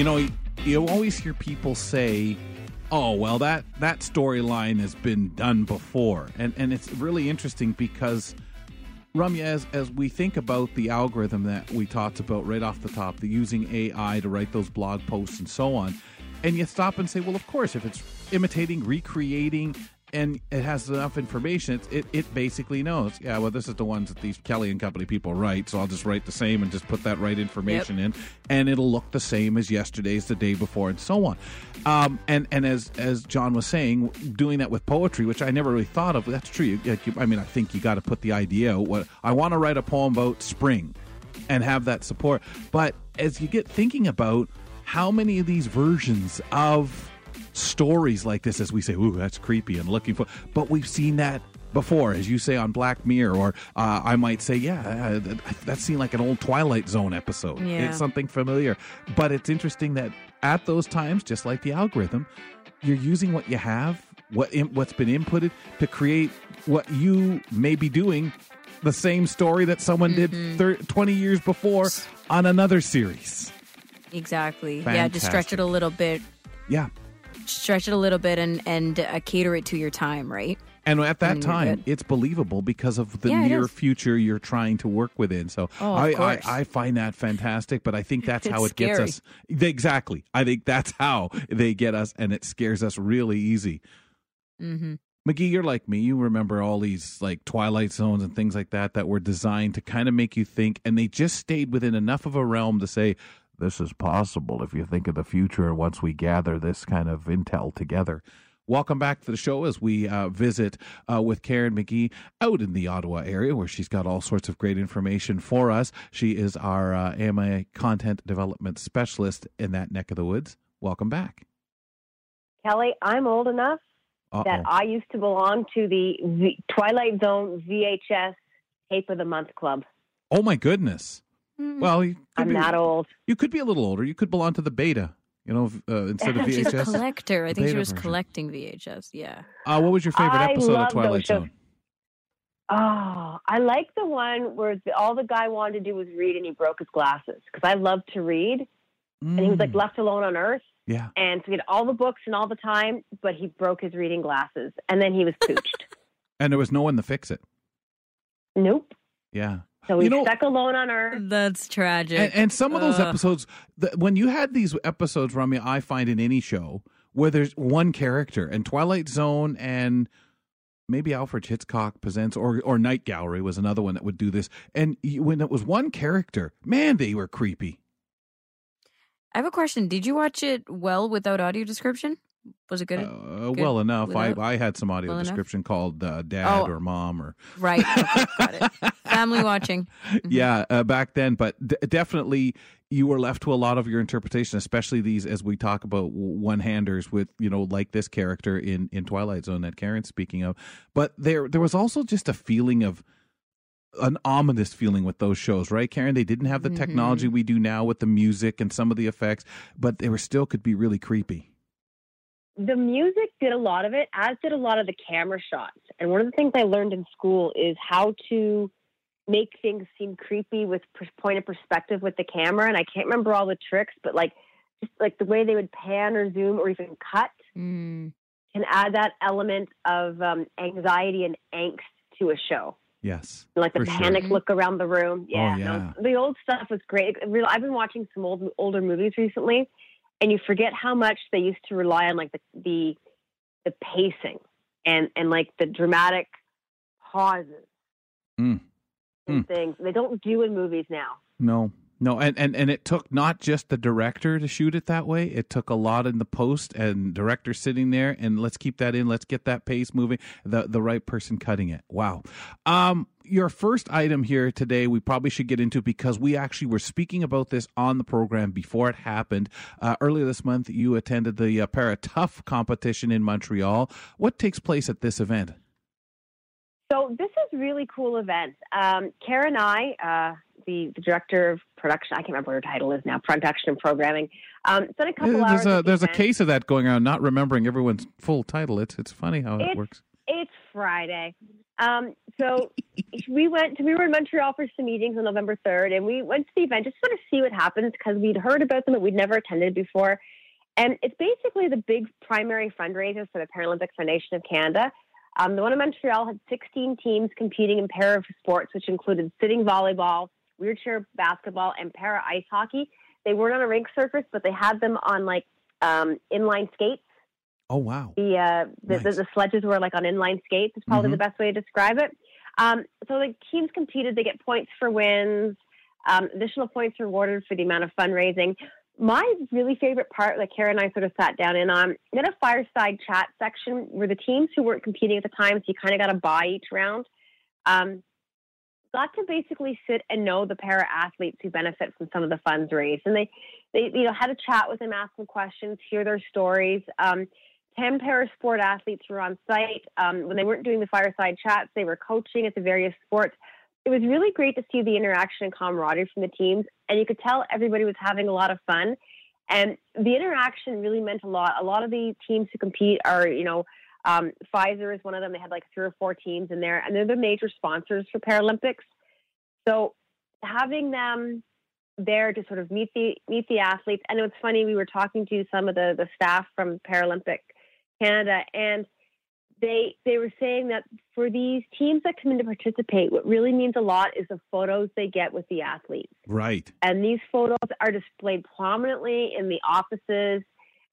You know, you always hear people say, "Oh, well that that storyline has been done before," and and it's really interesting because. Ramya, as, as we think about the algorithm that we talked about right off the top, the using AI to write those blog posts and so on, and you stop and say, well, of course, if it's imitating, recreating, and it has enough information, it, it basically knows, yeah, well, this is the ones that these Kelly and Company people write, so I'll just write the same and just put that right information yep. in, and it'll look the same as yesterday's, the day before, and so on. Um, and and as as John was saying, doing that with poetry, which I never really thought of, that's true. You, I mean, I think you got to put the idea out. What I want to write a poem about spring, and have that support. But as you get thinking about how many of these versions of stories like this as we say, ooh, that's creepy and looking for. But we've seen that before, as you say on Black Mirror, or uh, I might say, yeah, uh, that, seemed like an old Twilight Zone episode. Yeah. It's something familiar. But it's interesting that at those times, just like the algorithm, you're using what you have, what what's been inputted to create what you may be doing the same story that someone mm-hmm. did thir- 20 years before on another series. Exactly. Fantastic. Yeah, just stretch it a little bit. Yeah stretch it a little bit and and uh, cater it to your time, right? And at that And time, it's believable because of the Yeah, near future you're trying to work within. So Oh, I, I. I find that fantastic, but I think that's *laughs* how it gets scary. us. Exactly. I think that's how they get us, and it scares us really easy. Mm-hmm. McGee, you're like me. You remember all these like Twilight Zones and things like that that were designed to kind of make you think, and they just stayed within enough of a realm to say, this is possible if you think of the future once we gather this kind of intel together. Welcome back to the show as we uh, visit uh, with Karen McGee out in the Ottawa area where she's got all sorts of great information for us. She is our uh, AMI content development specialist in that neck of the woods. Welcome back. Kelly, I'm old enough Uh-oh. that I used to belong to the v- Twilight Zone VHS Tape of the Month Club. oh my goodness. Well, I'm be, that old. you could be a little older. You could belong to the beta, you know, uh, instead of VHS. *laughs* She's a collector. I think she was version. collecting VHS. Yeah. Uh, what was your favorite I episode of Twilight. Zone? Oh, I like the one where the, all the guy wanted to do was read and he broke his glasses because I love to read. And he was like Mm, left alone on Earth yeah. and so he had all the books and all the time, but he broke his reading glasses and then he was pooched. *laughs* And there was no one to fix it. nope. Yeah. So You know- stuck alone on Earth. That's tragic. And, and some of those Ugh. episodes, the, when you had these episodes, Rami, I find in any show where there's one character, and Twilight Zone and maybe Alfred Hitchcock presents, or or Night Gallery was another one that would do this. And when it was one character, man, they were creepy. I have a question. Did you watch it well without audio description? Was it good? Uh, well enough. I, without- I had some audio well enough? description called uh, Dad Oh. or Mom or *laughs* right. Okay, got it. Family watching. Mhm. yeah uh, back then but d- definitely you were left to a lot of your interpretation especially these as we talk about one-handers with you know like this character in in twilight zone that karen's speaking of but there there was also just a feeling of an ominous feeling with those shows right karen they didn't have the technology we do now with the music and some of the effects but they were still could be really creepy the music did a lot of it, as did a lot of the camera shots. And one of the things I learned in school is how to make things seem creepy with point of perspective with the camera. And I can't remember all the tricks, but like just like the way they would pan or zoom or even cut Mm. can add that element of um, anxiety and angst to a show. yes Like the For sure. panic look around the room. Yeah, yeah. No, the old stuff was great. I've been watching some old older movies recently, and you forget how much they used to rely on like the the, the pacing and and like the dramatic pauses Mm. and things. They don't do in movies now. No, no, and, and and it took not just the director to shoot it that way. It took a lot in the post and director sitting there and let's keep that in. Let's get that pace moving. The the right person cutting it. Wow. Um, your first item here today, we probably should get into because we actually were speaking about this on the program before it happened. Uh, earlier this month, you attended the uh, Para Tough competition in Montreal. What takes place at this event? So this is really cool event. Um, Karen and I, uh, the, the director of production, I can't remember what her title is now, production and programming, um, spent a couple hours. There's a at the there's a event. case of that going around, not remembering everyone's full title. It's it's funny how it works. It's Friday. Um, so we went to, we were in Montreal for some meetings on November 3rd, and we went to the event just to sort of see what happens because we'd heard about them, but we'd never attended before. And it's basically the big primary fundraiser for the Paralympic Foundation of Canada. Um, the one in Montreal had 16 teams competing in para sports, which included sitting volleyball, wheelchair basketball, and para ice hockey. They weren't on a rink surface, but they had them on like um, inline skates Oh wow. the uh the, the, Nice. the sledges were like on inline skates is probably Mhm. the best way to describe it um so the teams competed they get points for wins um, additional points rewarded for the amount of fundraising my really favorite part that Kara and I sort of sat down in on we had a fireside chat section where the teams who weren't competing at the time so you kind of got to buy each round um, got to basically sit and know the para athletes who benefit from some of the funds raised and they they you know had a chat with them ask them questions hear their stories um, 10 para sport athletes were on site. Um, when they weren't doing the fireside chats, they were coaching at the various sports. It was really great to see the interaction and camaraderie from the teams, and you could tell everybody was having a lot of fun. And the interaction really meant a lot. A lot of the teams who compete are, you know, um, Pfizer is one of them. They had like three or four teams in there, and they're the major sponsors for Paralympics. So having them there to sort of meet the meet the athletes, and it was funny. We were talking to some of the the staff from Paralympic Canada, and they they were saying that for these teams that come in to participate, what really means a lot is the photos they get with the athletes. Right. And these photos are displayed prominently in the offices.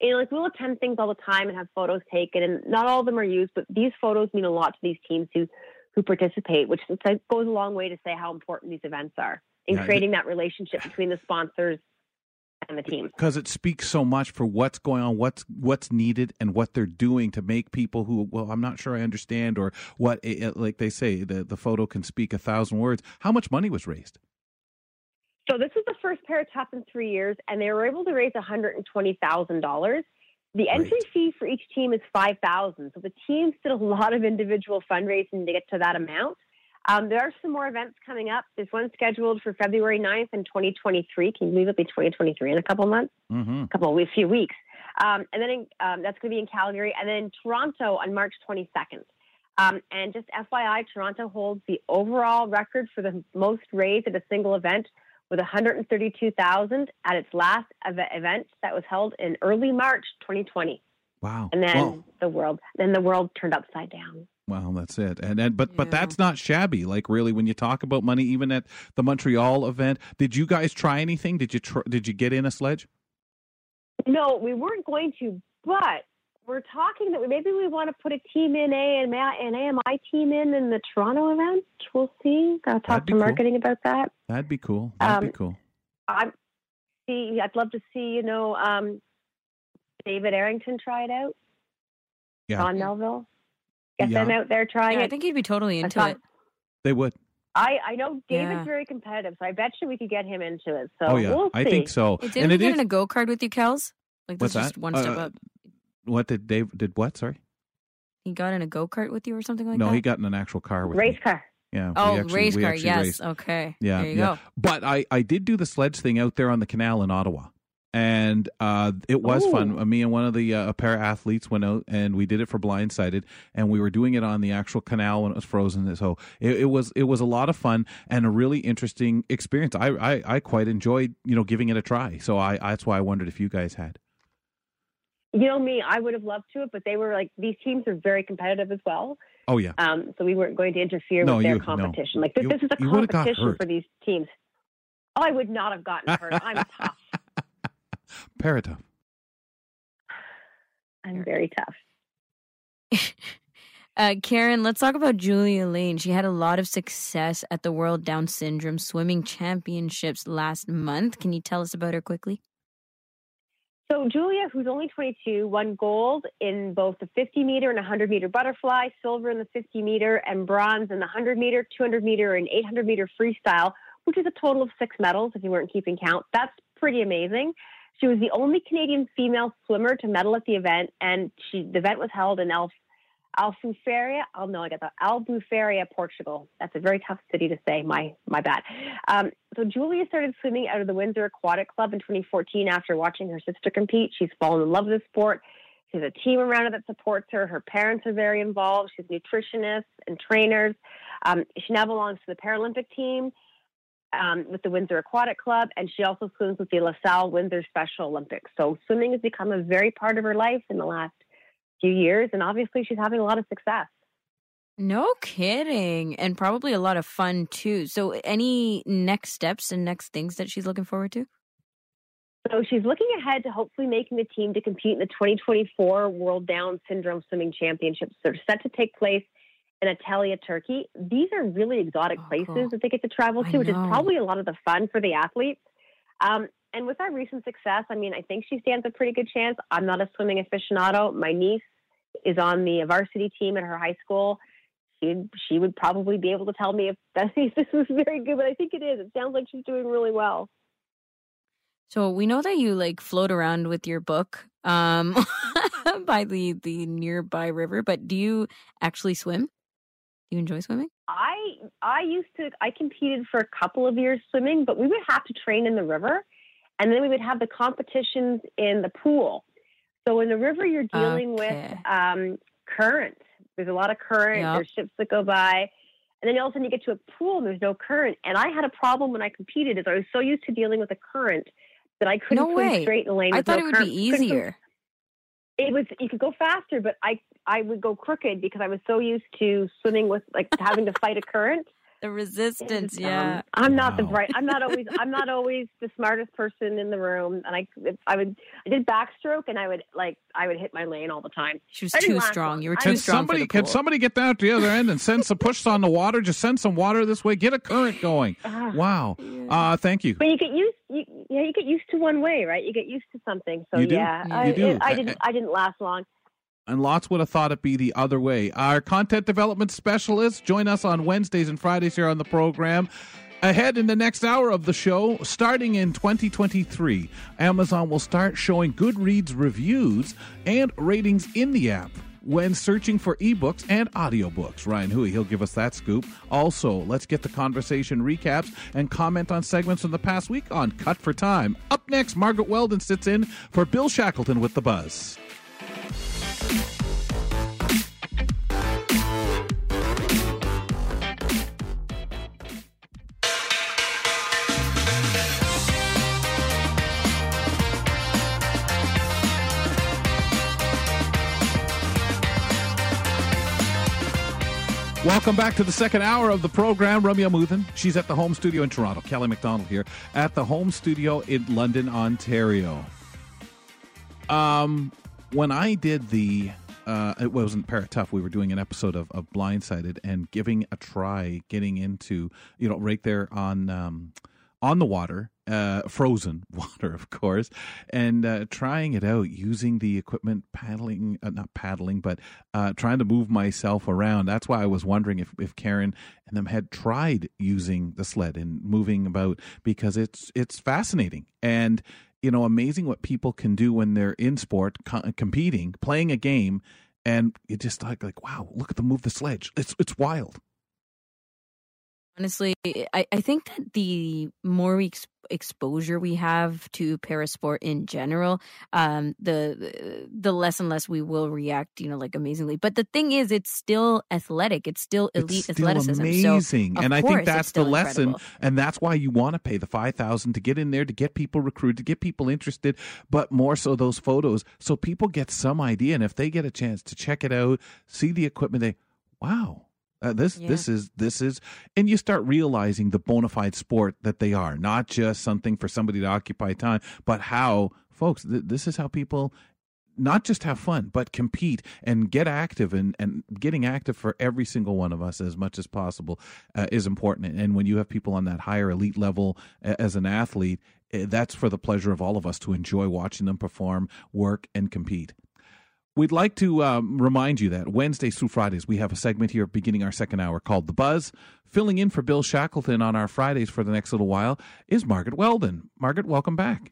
You know, like we'll attend things all the time and have photos taken, and not all of them are used, but these photos mean a lot to these teams who who participate, which goes a long way to say how important these events are in Yeah, creating that relationship between the sponsors and the teams. because it speaks so much for what's going on, what's what's needed, and what they're doing to make people who, well, I'm not sure I understand, or what, it, like they say, the the photo can speak a thousand words. How much money was raised? So this was the first Paratough in three years, and they were able to raise one hundred and twenty thousand dollars. The entry Great. fee for each team is five thousand. So the teams did a lot of individual fundraising to get to that amount. Um, there are some more events coming up. There's one scheduled for February 9th in 2023. Can you believe it'll be 2023 in a couple months? Mm-hmm. a couple of weeks, few weeks. Um, and then in, um, that's going to be in Calgary, and then Toronto on March 22nd. Um, and just FYI, Toronto holds the overall record for the most raised at a single event with 132,000 at its last ev- event that was held in early March 2020. Wow. And then Well, the world, then the world turned upside down. Well, that's it. And, and but but that's not shabby. Like really, when you talk about money, even at the Montreal event, did you guys try anything? Did you tr- did you get in a sledge? No, we weren't going to, but we're talking that we, maybe we want to put a team in a and an AMI team in in the Toronto event. We'll see. I'll talk be to cool. marketing about that. That'd be cool. That'd be Um, cool. I'm see. I'd love to see you know um, David Errington try it out. Yeah. on Melville. Get Yeah. them out there trying Yeah, I think he'd be totally into it. They would. I, I know David's Yeah. very competitive, so I bet you we could get him into it. So oh yeah, we'll I think so. Hey, Didn't and he it get is in a go kart with you, Kels? Like What's that's just that? one step Uh, up. what did Dave did what? Sorry. He got in a go kart with you or something like no, that. No, he got in an actual car with Race me. car. Yeah. oh, actually- race car. Yes. raced. Okay. Yeah, There you yeah. go. But I, I did do the sledge thing out there on the canal in Ottawa. And uh, it was fun. Ooh. Uh, Me and one of the uh, para athletes went out and we did it for blindsided, and we were doing it on the actual canal when it was frozen. So it, it was it was a lot of fun and a really interesting experience. I, I, I quite enjoyed you know giving it a try. So I that's why I wondered if you guys had. You know me, I would have loved to it, but they were like these teams are very competitive as well. Oh yeah, Um, so we weren't going to interfere No, with their you- no. competition. Like this, You- this is a you would've got competition for these teams. Oh, I would not have gotten hurt. I'm *laughs* tough. Paratough. I'm very tough. *laughs* Uh, Karen, let's talk about Julia Lane. She had a lot of success at the World Down Syndrome Swimming Championships last month. Can you tell us about her quickly? So Julia, who's only 22, won gold in both the 50 meter and 100 meter butterfly, silver in the 50 meter, and bronze in the 100 meter, 200 meter, and 800 meter freestyle, which is a total of six medals if you weren't keeping count. That's pretty amazing. She was the only Canadian female swimmer to medal at the event, and she the event was held in El Alfuferia. Oh no, I got that. Albufeira, Portugal. That's a very tough city to say. My my bad. Um, so Julia started swimming out of the Windsor Aquatic Club in 2014 after watching her sister compete. She's fallen in love with the sport. She has a team around her that supports her. Her parents are very involved. She's nutritionists and trainers. Um, she now belongs to the Paralympic team um, with the Windsor Aquatic Club, and she also swims with the LaSalle Windsor Special Olympics. So swimming has become a very part of her life in the last few years, and obviously she's having a lot of success. No kidding. And probably a lot of fun too. So, any next steps and next things that she's looking forward to? So she's looking ahead to hopefully making the team to compete in the 2024 World Down Syndrome Swimming Championships. They're set to take place in Antalya, Turkey. These are really exotic Oh, places cool. that they get to travel to, which is probably a lot of the fun for the athletes. Um, and with our recent success, I mean, I think she stands a pretty good chance. I'm not a swimming aficionado. My niece is on the varsity team at her high school. She she would probably be able to tell me if, *laughs* if this was very good, but I think it is. It sounds like she's doing really well. So, we know that you like float around with your book um, *laughs* by the, the nearby river, but do you actually swim? Do you enjoy swimming? I I used to I competed for a couple of years swimming, but we would have to train in the river, and then we would have the competitions in the pool. So in the river, you're dealing with um, current. There's a lot of current. Yep. There's ships that go by, and then all of a sudden you get to a pool and there's no current. And I had a problem when I competed, is I was so used to dealing with the current that I couldn't No swim way. straight in the lane. I thought no it would current. be easier. it was you could go faster, but I I would go crooked because I was so used to swimming with like having to fight a current. *laughs* The resistance, Um, yeah. I'm not the Wow. bright. I'm not always. I'm not always the smartest person in the room. And I, I would, I did backstroke, and I would like, I would hit my lane all the time. She was too strong. long. You were too Can strong somebody for the can somebody get down to the other end and send some push on the water? Just send some water this way. Get a current going. Ah. Wow. Uh, thank you. But you get used, you, yeah, you get used to one way, right? You get used to something. So You do. yeah, You I, do. it- I didn't, I didn't last long. And lots would have thought it be the other way. Our content development specialists join us on Wednesdays and Fridays here on the program. Ahead in the next hour of the show, starting in 2023, Amazon will start showing Goodreads reviews and ratings in the app when searching for ebooks and audiobooks. Ryan Hui, he'll give us that scoop. Also, let's get the conversation recaps and comment on segments from the past week on Cut for Time. Up next, Margaret Weldon sits in for Bill Shackleton with The Buzz. Welcome back to the second hour of the program. Ramya Amuthan, she's at the home studio in Toronto. Kelly McDonald here at the home studio in London, Ontario. Um, when I did the, uh, it wasn't Paratough. We were doing an episode of, of Blindsided and giving a try, getting into, you know, right there on um, on the water, uh, frozen *laughs* water, of course, and uh, trying it out using the equipment, paddling, uh, not paddling, but uh, trying to move myself around. That's why I was wondering if, if Karen and them had tried using the sled and moving about because it's it's fascinating and you know amazing what people can do when they're in sport, co- competing, playing a game, and you just like like wow, look at them move the sledge. It's it's wild. Honestly, I, I think that the more we ex- exposure we have to parasport in general, um, the the less and less we will react, you know, like amazingly. But the thing is, it's still athletic. It's still elite it's still athleticism. amazing, So, and I think that's the lesson, incredible. and that's why you want to pay the five thousand to get in there to get people recruited, to get people interested, but more so those photos, so people get some idea, and if they get a chance to check it out, see the equipment, they, wow. Uh, this Yeah. this is this is and you start realizing the bona fide sport that they are not just something for somebody to occupy time but how folks th- this is how people not just have fun, but compete and get active. And, and getting active for every single one of us as much as possible uh, is important. And when you have people on that higher elite level as an athlete, eh, that's for the pleasure of all of us to enjoy watching them perform, work, and compete. We'd like to um, remind you that Wednesdays through Fridays, we have a segment here beginning our second hour called The Buzz. Filling in for Bill Shackleton on our Fridays for the next little while is Margaret Weldon. Margaret, welcome back.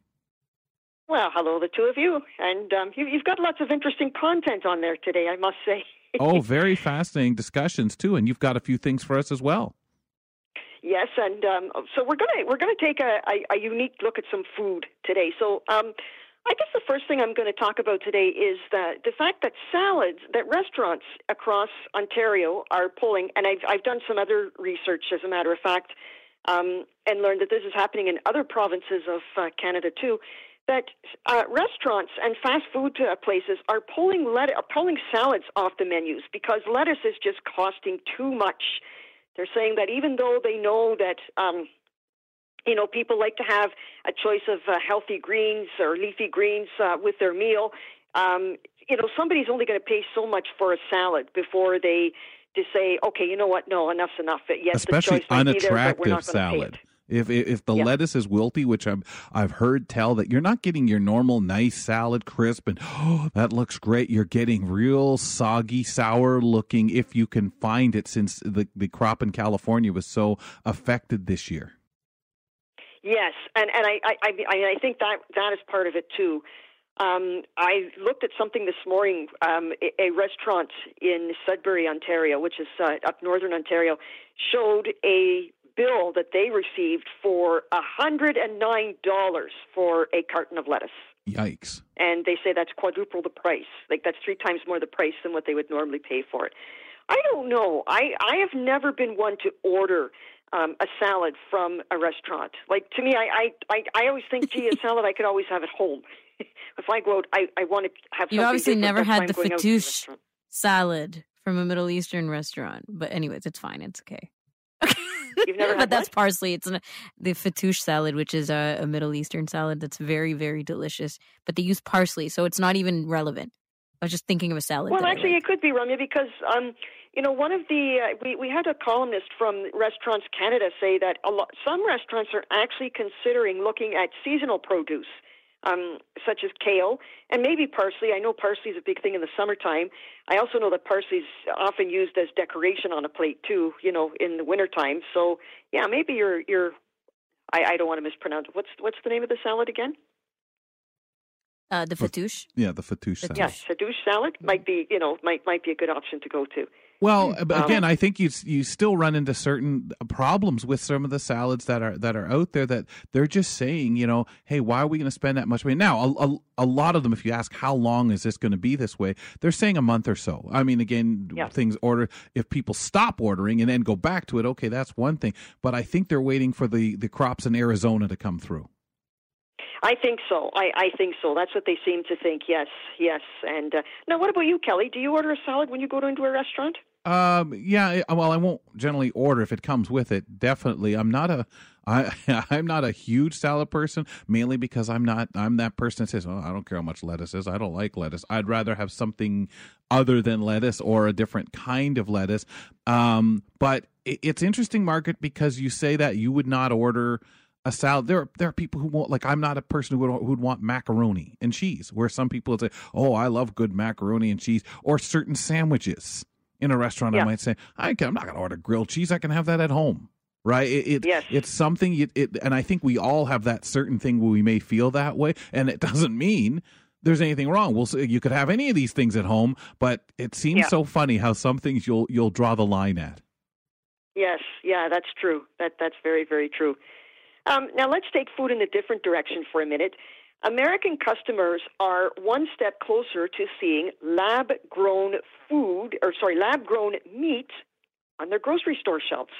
Well, hello, the two of you. And um, you, you've got lots of interesting content on there today, I must say. *laughs* oh, very fascinating discussions too, and you've got a few things for us as well. Yes, and um, so we're gonna we're gonna take a, a, a unique look at some food today. So um, I guess the first thing I'm going to talk about today is the the fact that salads that restaurants across Ontario are pulling, and I've I've done some other research, as a matter of fact, um, and learned that this is happening in other provinces of uh, Canada too. That uh, restaurants and fast food uh, places are pulling let- are pulling salads off the menus because lettuce is just costing too much. They're saying that even though they know that um, you know people like to have a choice of uh, healthy greens or leafy greens uh, with their meal, um, you know somebody's only going to pay so much for a salad before they just say, okay, you know what? No, enough's enough. Yes, Especially there, unattractive pay salad. If if if the Yeah. lettuce is wilty, which I'm I've heard tell that you're not getting your normal nice salad crisp and oh that looks great. You're getting real soggy, sour looking if you can find it since the the crop in California was so affected this year. Yes, and and I I I, I think that that is part of it too. Um, I looked at something this morning. Um, a, a restaurant in Sudbury, Ontario, which is uh, up northern Ontario, showed a bill that they received for hundred and nine dollars for a carton of lettuce, Yikes. and they say that's quadruple the price. Like that's three times more the price than what they would normally pay for it. I don't know. I I have never been one to order um, a salad from a restaurant. Like to me, I I I, I always think, gee, a *laughs* salad I could always have at home. *laughs* if I go out, I, I want to have. You obviously never had the going out the fattoush salad from a Middle Eastern restaurant. But anyways, it's fine. It's okay. *laughs* You've never but had that's what? parsley. It's an, the fattoush salad, which is a, a Middle Eastern salad that's very, very delicious. But they use parsley, so it's not even relevant. I was just thinking of a salad. Well, actually, it could be Ramya because um, you know one of the uh, we we had a columnist from Restaurants Canada say that a lot some restaurants are actually considering looking at seasonal produce. Um, such as kale and maybe parsley. I know parsley is a big thing in the summertime. I also know that parsley is often used as decoration on a plate too. You know, in the wintertime. So yeah, maybe you're you're. I, I don't want to mispronounce. it. What's what's the name of the salad again? uh, the fattoush. Yeah, the fattoush salad. Yes, a douche salad might be you know might might be a good option to go to. Well, Um, again, I think you you still run into certain problems with some of the salads that are that are out there that they're just saying, you know, hey, why are we going to spend that much money? Now, a, a, a lot of them, if you ask how long is this going to be this way, they're saying a month or so. I mean, again, Yeah. things order if people stop ordering and then go back to it, okay, that's one thing. But I think they're waiting for the the crops in Arizona to come through. I think so. I, I think so. That's what they seem to think. Yes, yes. And uh, now, what about you, Kelly? Do you order a salad when you go to into a restaurant? Um. Yeah. Well, I won't generally order if it comes with it. Definitely, I'm not a. *laughs* I I'm not a huge salad person, mainly because I'm not. I'm that person that says, "Oh, I don't care how much lettuce is. I don't like lettuce. I'd rather have something other than lettuce or a different kind of lettuce." Um. But it, it's interesting, Margaret, because you say that you would not order a salad. There are there are people who won't like. I'm not a person who would who'd want macaroni and cheese. Where some people say, "Oh, I love good macaroni and cheese," or certain sandwiches in a restaurant. I might say, I can, I'm not going to order grilled cheese. I can have that at home. Right? It, it Yes. it's something. It, it and I think we all have that certain thing where we may feel that way, and it *laughs* doesn't mean. There's anything wrong. Well, you could have any of these things at home, but it seems Yeah. so funny how some things you'll you'll draw the line at. Yes, yeah, that's true. That that's very very true. Um, now let's take food in a different direction for a minute. American customers are one step closer to seeing lab grown food, or sorry, lab grown meat on their grocery store shelves.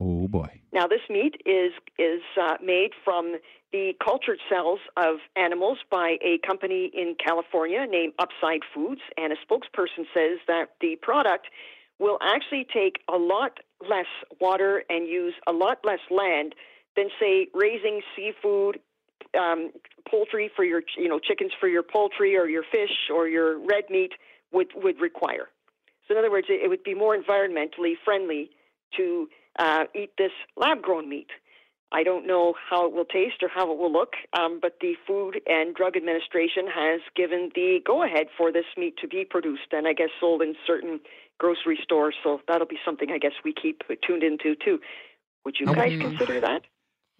Oh boy. Now, this meat is is uh, made from the cultured cells of animals by a company in California named Upside Foods, and a spokesperson says that the product will actually take a lot less water and use a lot less land than, say, raising seafood, um, poultry for your you know chickens for your poultry or your fish or your red meat would would require. So, in other words, it, it would be more environmentally friendly to uh, eat this lab grown meat. I don't know how it will taste or how it will look, um, but the Food and Drug Administration has given the go ahead for this meat to be produced and I guess sold in certain grocery stores. So that'll be something I guess we keep tuned into too. Would you guys consider that?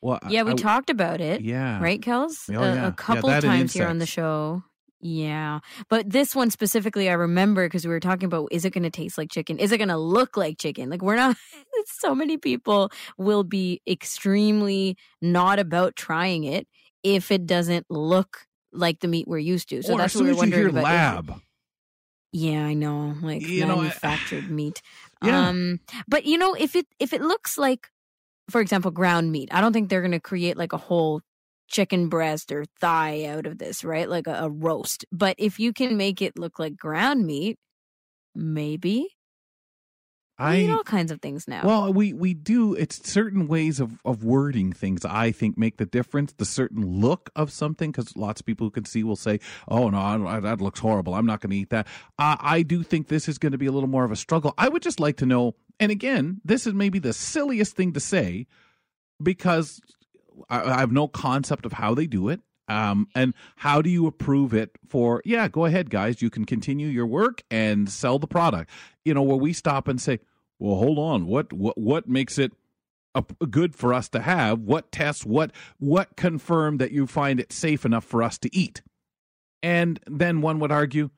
Well, Yeah, we I- talked about it. Yeah. Right, Kels? Oh, a, yeah. a Yeah, couple and times here on the show. Yeah. But this one specifically, I remember because we were talking about is it going to taste like chicken? Is it going to look like chicken? Like, we're not, *laughs* so many people will be extremely not about trying it if it doesn't look like the meat we're used to. So or that's what we're wondering about. Lab, yeah, I know, like You know, I- manufactured meat. *sighs* Yeah. Um, but you know, if it if it looks like, for example, ground meat, I don't think they're going to create like a whole chicken breast or thigh out of this, right? Like a, a roast. But if you can make it look like ground meat, maybe. I we eat all kinds of things now. Well, we we do. It's certain ways of of wording things. I think make the difference. The certain look of something, because lots of people who can see will say, "Oh no, I, don't- that looks horrible. I'm not going to eat that." Uh, I do think this is going to be a little more of a struggle. I would just like to know. And again, this is maybe the silliest thing to say, because I, I have no concept of how they do it. Um, and how do you approve it for, yeah, go ahead, guys. You can continue your work and sell the product. You know, where we stop and say, well, hold on. What, what, what makes it a, good for us to have? What tests, what, what confirm that you find it safe enough for us to eat? And then one would argue,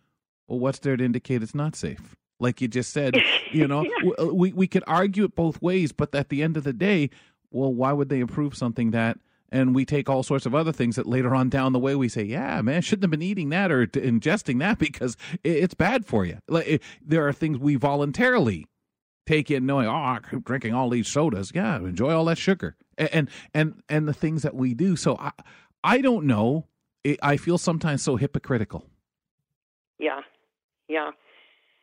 well, what's there to indicate it's not safe? Like you just said, *laughs* you know, Yeah. Uh, we, we could argue it both ways, but at the end of the day, well, why would they approve something that and we take all sorts of other things that later on down the way we say, yeah, man, shouldn't have been eating that or ingesting that *laughs* because it's bad for you. Like it, there are things we voluntarily take in, knowing, oh, I'm drinking all these sodas. Yeah, enjoy all that sugar, and and and the things that we do. So I I don't know I feel sometimes so hypocritical. Yeah, yeah.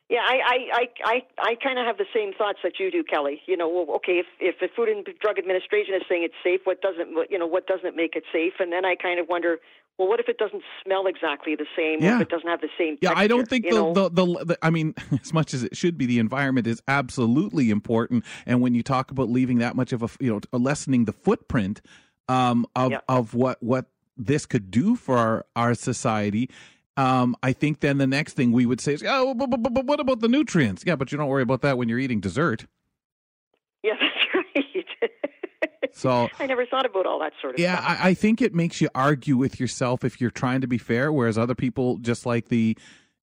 Yeah, I I I I, kind of have the same thoughts that you do, Kelly. You know, well, okay, if if the Food and Drug Administration is saying it's safe, what doesn't what, you know what doesn't make it safe? And then I kind of wonder, well, what if it doesn't smell exactly the same? Yeah. If it doesn't have the same? Yeah, I don't think the, the, the the I mean, *laughs* as much as it should be, the environment is absolutely important. And when you talk about leaving that much of a you know lessening the footprint um, of Yeah. of what what this could do for our our society. Um, I think then the next thing we would say is, oh, but, but, but, what about the nutrients? Yeah, but you don't worry about that when you're eating dessert. Yeah, *laughs* that's right. So I never thought about all that sort of Yeah, stuff. I, I think it makes you argue with yourself if you're trying to be fair, whereas other people just like the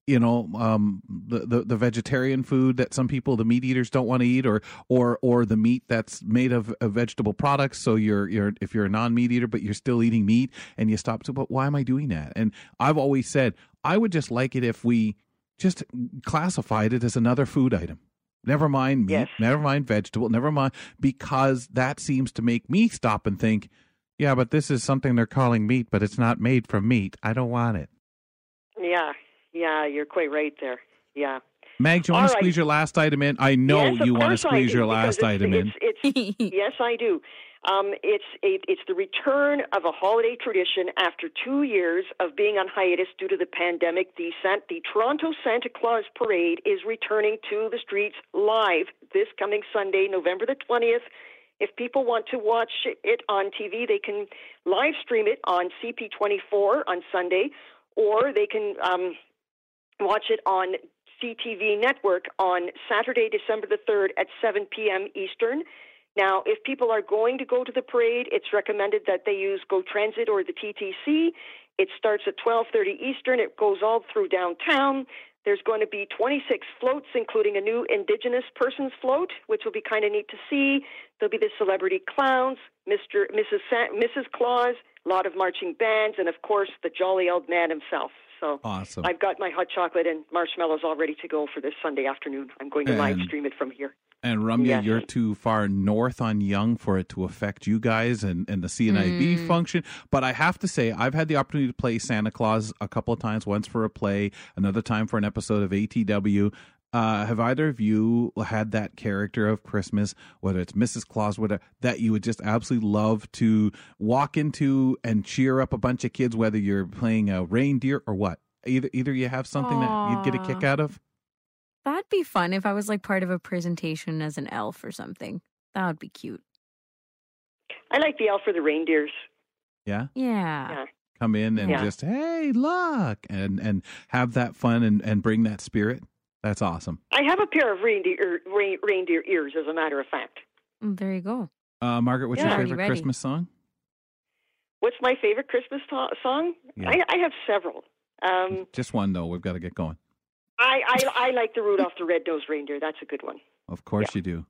you know um the, the the vegetarian food that some people the meat eaters don't want to eat or or or the meat that's made of, of vegetable products. So you're you're if you're a non-meat eater but you're still eating meat and you stop to but why am i doing that? And i've always said i would just like it if we just classified it as another food item. Never mind meat Yes. never mind vegetable never mind because that seems to make me stop and think yeah but this is something they're calling meat but it's not made from meat. I don't want it. Yeah, yeah, you're quite right there. Yeah. Mag, do you All want to right. squeeze your last item in? I know yes, you want to squeeze do, your last it's, item in. it's, It's, *laughs* yes, I do. Um, it's a, it's the return of a holiday tradition after two years of being on hiatus due to the pandemic. The San, the Toronto Santa Claus Parade is returning to the streets live this coming Sunday, November the twentieth. If people want to watch it on TV, they can live stream it on CP24 on Sunday, or they can um, watch it on CTV Network on Saturday, December the 3rd at 7 p.m. Eastern. Now, if people are going to go to the parade, it's recommended that they use Go Transit or the TTC. It starts at 12:30 Eastern. It goes all through downtown. There's going to be 26 floats, including a new Indigenous persons float, which will be kind of neat to see. There'll be the celebrity clowns, Mr. Mrs. Sa- Mrs. Claus, a lot of marching bands, and of course the jolly old man himself. So Awesome. I've got my hot chocolate and marshmallows all ready to go for this Sunday afternoon. I'm going to live stream it from here. And Ramya, Yes. you're too far north on Yonge for it to affect you guys and, and the CNIB Mm. function. But I have to say, I've had the opportunity to play Santa Claus a couple of times, once for a play, another time for an episode of ATW. Uh, have either of you had that character of Christmas, whether it's Mrs. Claus, whatever, that you would just absolutely love to walk into and cheer up a bunch of kids, whether you're playing a reindeer or what? Either either you have something that you'd get a kick out of. That'd be fun if I was like part of a presentation as an elf or something. That would be cute. I like the elf for the reindeers. Yeah. Yeah. Yeah. come in and Yeah. just hey look and and have that fun and and bring that spirit that's awesome I have a pair of reindeer rein, reindeer ears, as a matter of fact. Mm, There you go. uh margaret what's Yeah. your favorite ready. christmas song What's my favorite Christmas to- song? Yeah. I, I have several. Um, just one though we've got to get going I, I I like the Rudolph the Red-Nosed Reindeer. That's a good one. of course you do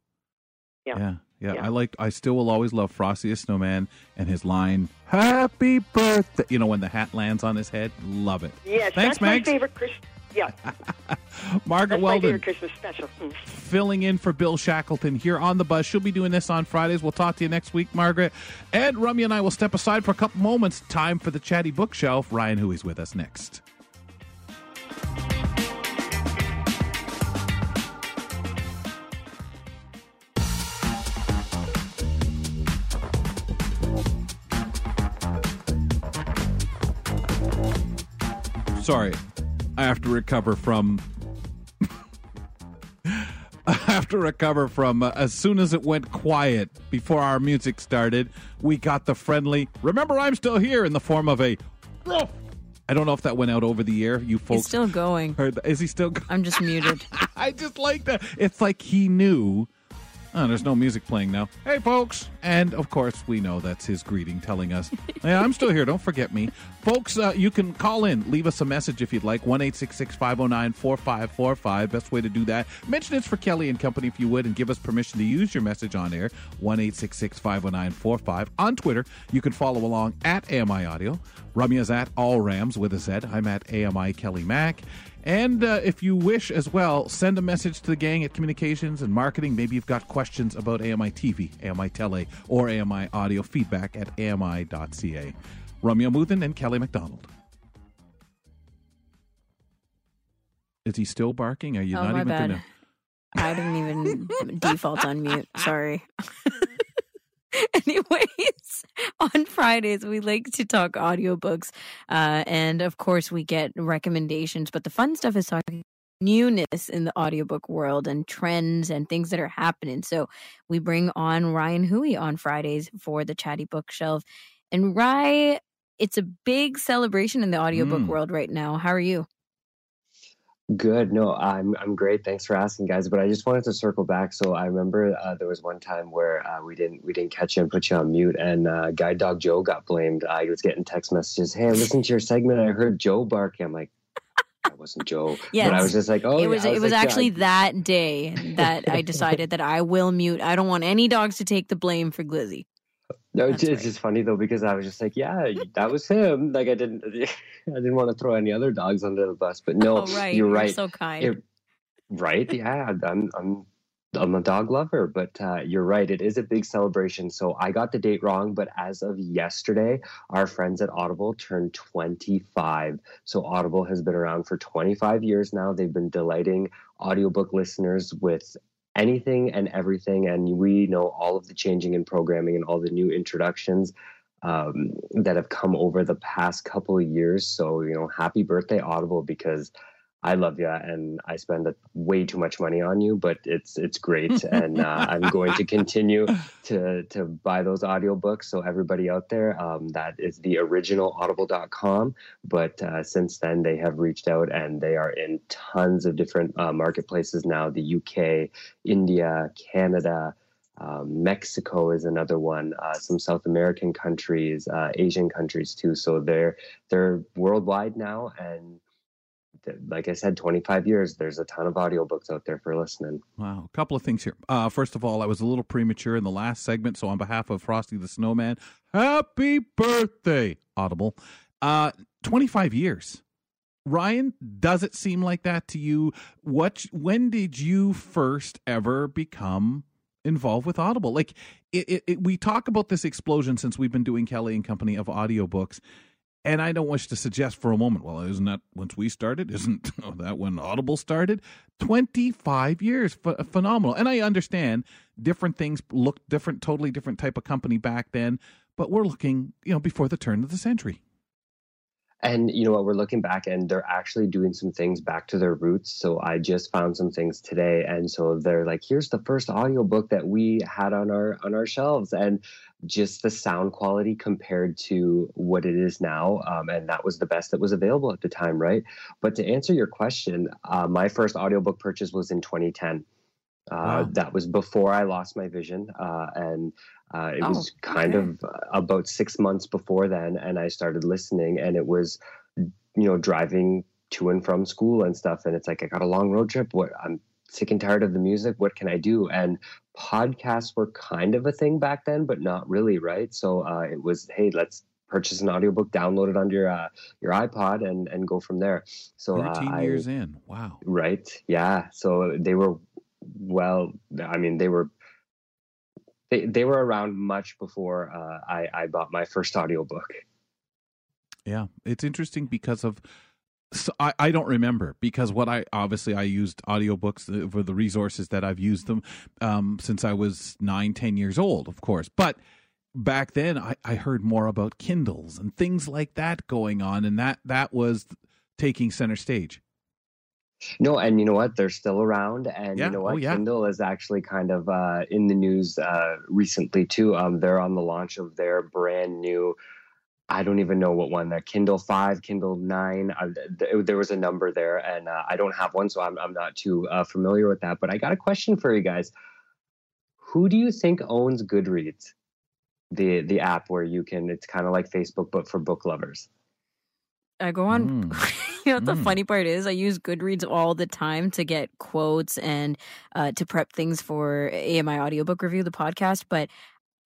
Yeah. yeah yeah, Yeah. I like. I still will always love Frosty the Snowman and his line "Happy Birthday." You know when the hat lands on his head, love it. Yes, Thanks, that's my favorite Chris. Yeah, *laughs* Margaret that's Weldon Christmas special. Mm. filling in for Bill Shackleton here on the bus. She'll be doing this on Fridays. We'll talk to you next week, Margaret. And Ramya and I will step aside for a couple moments. Time for the chatty bookshelf. Ryan Hui's with us next. Sorry, I have to recover from *laughs* I have to recover from uh, as soon as it went quiet before our music started. We got the friendly. Remember, I'm still here in the form of a. "Ruff." I don't know if that went out over the air. You folks He's still going. heard. Is he still? go- I'm just muted. *laughs* I just like that. It's like he knew. Oh, there's no music playing now. Hey, folks. And of course, we know that's his greeting telling us, I'm still here. Don't forget me. Folks, uh, you can call in. Leave us a message if you'd like. 1 509 4545. Best way to do that. Mention it's for Kelly and Company if you would, and give us permission to use your message on air. 1 509 45. On Twitter, you can follow along at AMI Audio. Ramya's at All Rams with a Z. I'm at AMI Kelly Mack. And uh, if you wish as well, send a message to the gang at communications and marketing. Maybe you've got questions about AMI TV, AMI Tele, or AMI audio feedback at ami.ca. Ramya Amuthan and Kelly McDonald. Is he still barking? Are you oh, not even going to? I didn't even *laughs* default on mute. Sorry. *laughs* *laughs* Anyways, on Fridays, we like to talk audiobooks. Uh, and of course, we get recommendations. But the fun stuff is talking newness in the audiobook world and trends and things that are happening. So we bring on Ryan Hui on Fridays for the Chatty Bookshelf. And Rye, it's a big celebration in the audiobook Mm. world right now. How are you? Good. No, I'm I'm great. Thanks for asking, guys. But I just wanted to circle back. So I remember uh, there was one time where uh, we didn't we didn't catch you and put you on mute, and uh, Guide Dog Joe got blamed. I was getting text messages. Hey, I listened to your segment. I heard Joe barking. I'm like, that wasn't Joe. But I was just like, oh, it yeah. was it was like, yeah, actually that day that I decided that I will mute. I don't want any dogs to take the blame for Glizzy. No, That's it's, it's right. just funny though because I was just like, yeah, that was him. Like I didn't, *laughs* I didn't want to throw any other dogs under the bus. But no, oh right, you're right. so kind. It- right? Yeah, I'm I'm I'm a dog lover, but uh, you're right. It is a big celebration. So I got the date wrong, but as of yesterday, our friends at Audible turned 25. So Audible has been around for 25 years now. They've been delighting audiobook listeners with anything and everything, and we know all of the changing in programming and all the new introductions. Um, that have come over the past couple of years. So, you know, happy birthday, Audible, because I love you and I spend way too much money on you, but it's it's great, and uh, *laughs* I'm going to continue to to buy those audiobooks. So everybody out there, um, that is the original Audible.com. But uh, since then, they have reached out and they are in tons of different uh, marketplaces now: the UK, India, Canada. Um, Mexico is another one. Uh, some South American countries, uh, Asian countries too. So they're they're worldwide now, and like I said, 25 years. There's a ton of audiobooks out there for listening. Wow, a couple of things here. Uh, first of all, I was a little premature in the last segment, so on behalf of Frosty the Snowman, happy birthday, Audible. Uh, 25 years. Ryan, does it seem like that to you? What when did you first ever become involved with Audible? Like it, it, it we talk about this explosion since we've been doing Kelly and Company of audiobooks. And I don't wish to suggest for a moment, well, isn't that once we started? *laughs* Isn't that when Audible started? 25 years. Ph- phenomenal. And I understand different things look different, totally different type of company back then, but we're looking, you know, before the turn of the century. And you know what? We're looking back and they're actually doing some things back to their roots. So I just found some things today. And so they're like, here's the first audiobook that we had on our on our shelves. And just the sound quality compared to what it is now. Um, and that was the best that was available at the time, right? But to answer your question, uh, my first audiobook purchase was in 2010. Uh, Wow. That was before I lost my vision. Uh, and uh, it Oh, was kind okay. of uh, about six months before then. And I started listening, and it was, you know, driving to and from school and stuff. And it's like, I got a long road trip. What I'm sick and tired of the music. What can I do? And podcasts were kind of a thing back then, but not really, right? So uh, it was, hey, let's purchase an audiobook, download it onto your uh, your iPod, and and go from there. So uh, 13 I, years in. Wow. Right. Yeah. So they were well. I mean, they were they they were around much before uh, I I bought my first audiobook. Yeah, it's interesting because of so I, I don't remember because what I obviously I used audiobooks uh, for the resources that I've used them um, since I was nine, ten years old, of course. But back then I, I heard more about Kindles and things like that going on, and that that was taking center stage. No, and you know what? They're still around, and Yeah. you know Oh, what? yeah. Kindle is actually kind of uh, in the news uh, recently too. Um, they're on the launch of their brand new. I don't even know what one. Their Kindle Five, Kindle Nine. Uh, th- there was a number there, and uh, I don't have one, so I'm I'm not too uh, familiar with that. But I got a question for you guys. Who do you think owns Goodreads, the the app where you can? It's kind of like Facebook, but for book lovers. I go on. Mm. *laughs* you know what the Mm. funny part is? I use Goodreads all the time to get quotes and uh, to prep things for AMI audiobook review, the podcast, but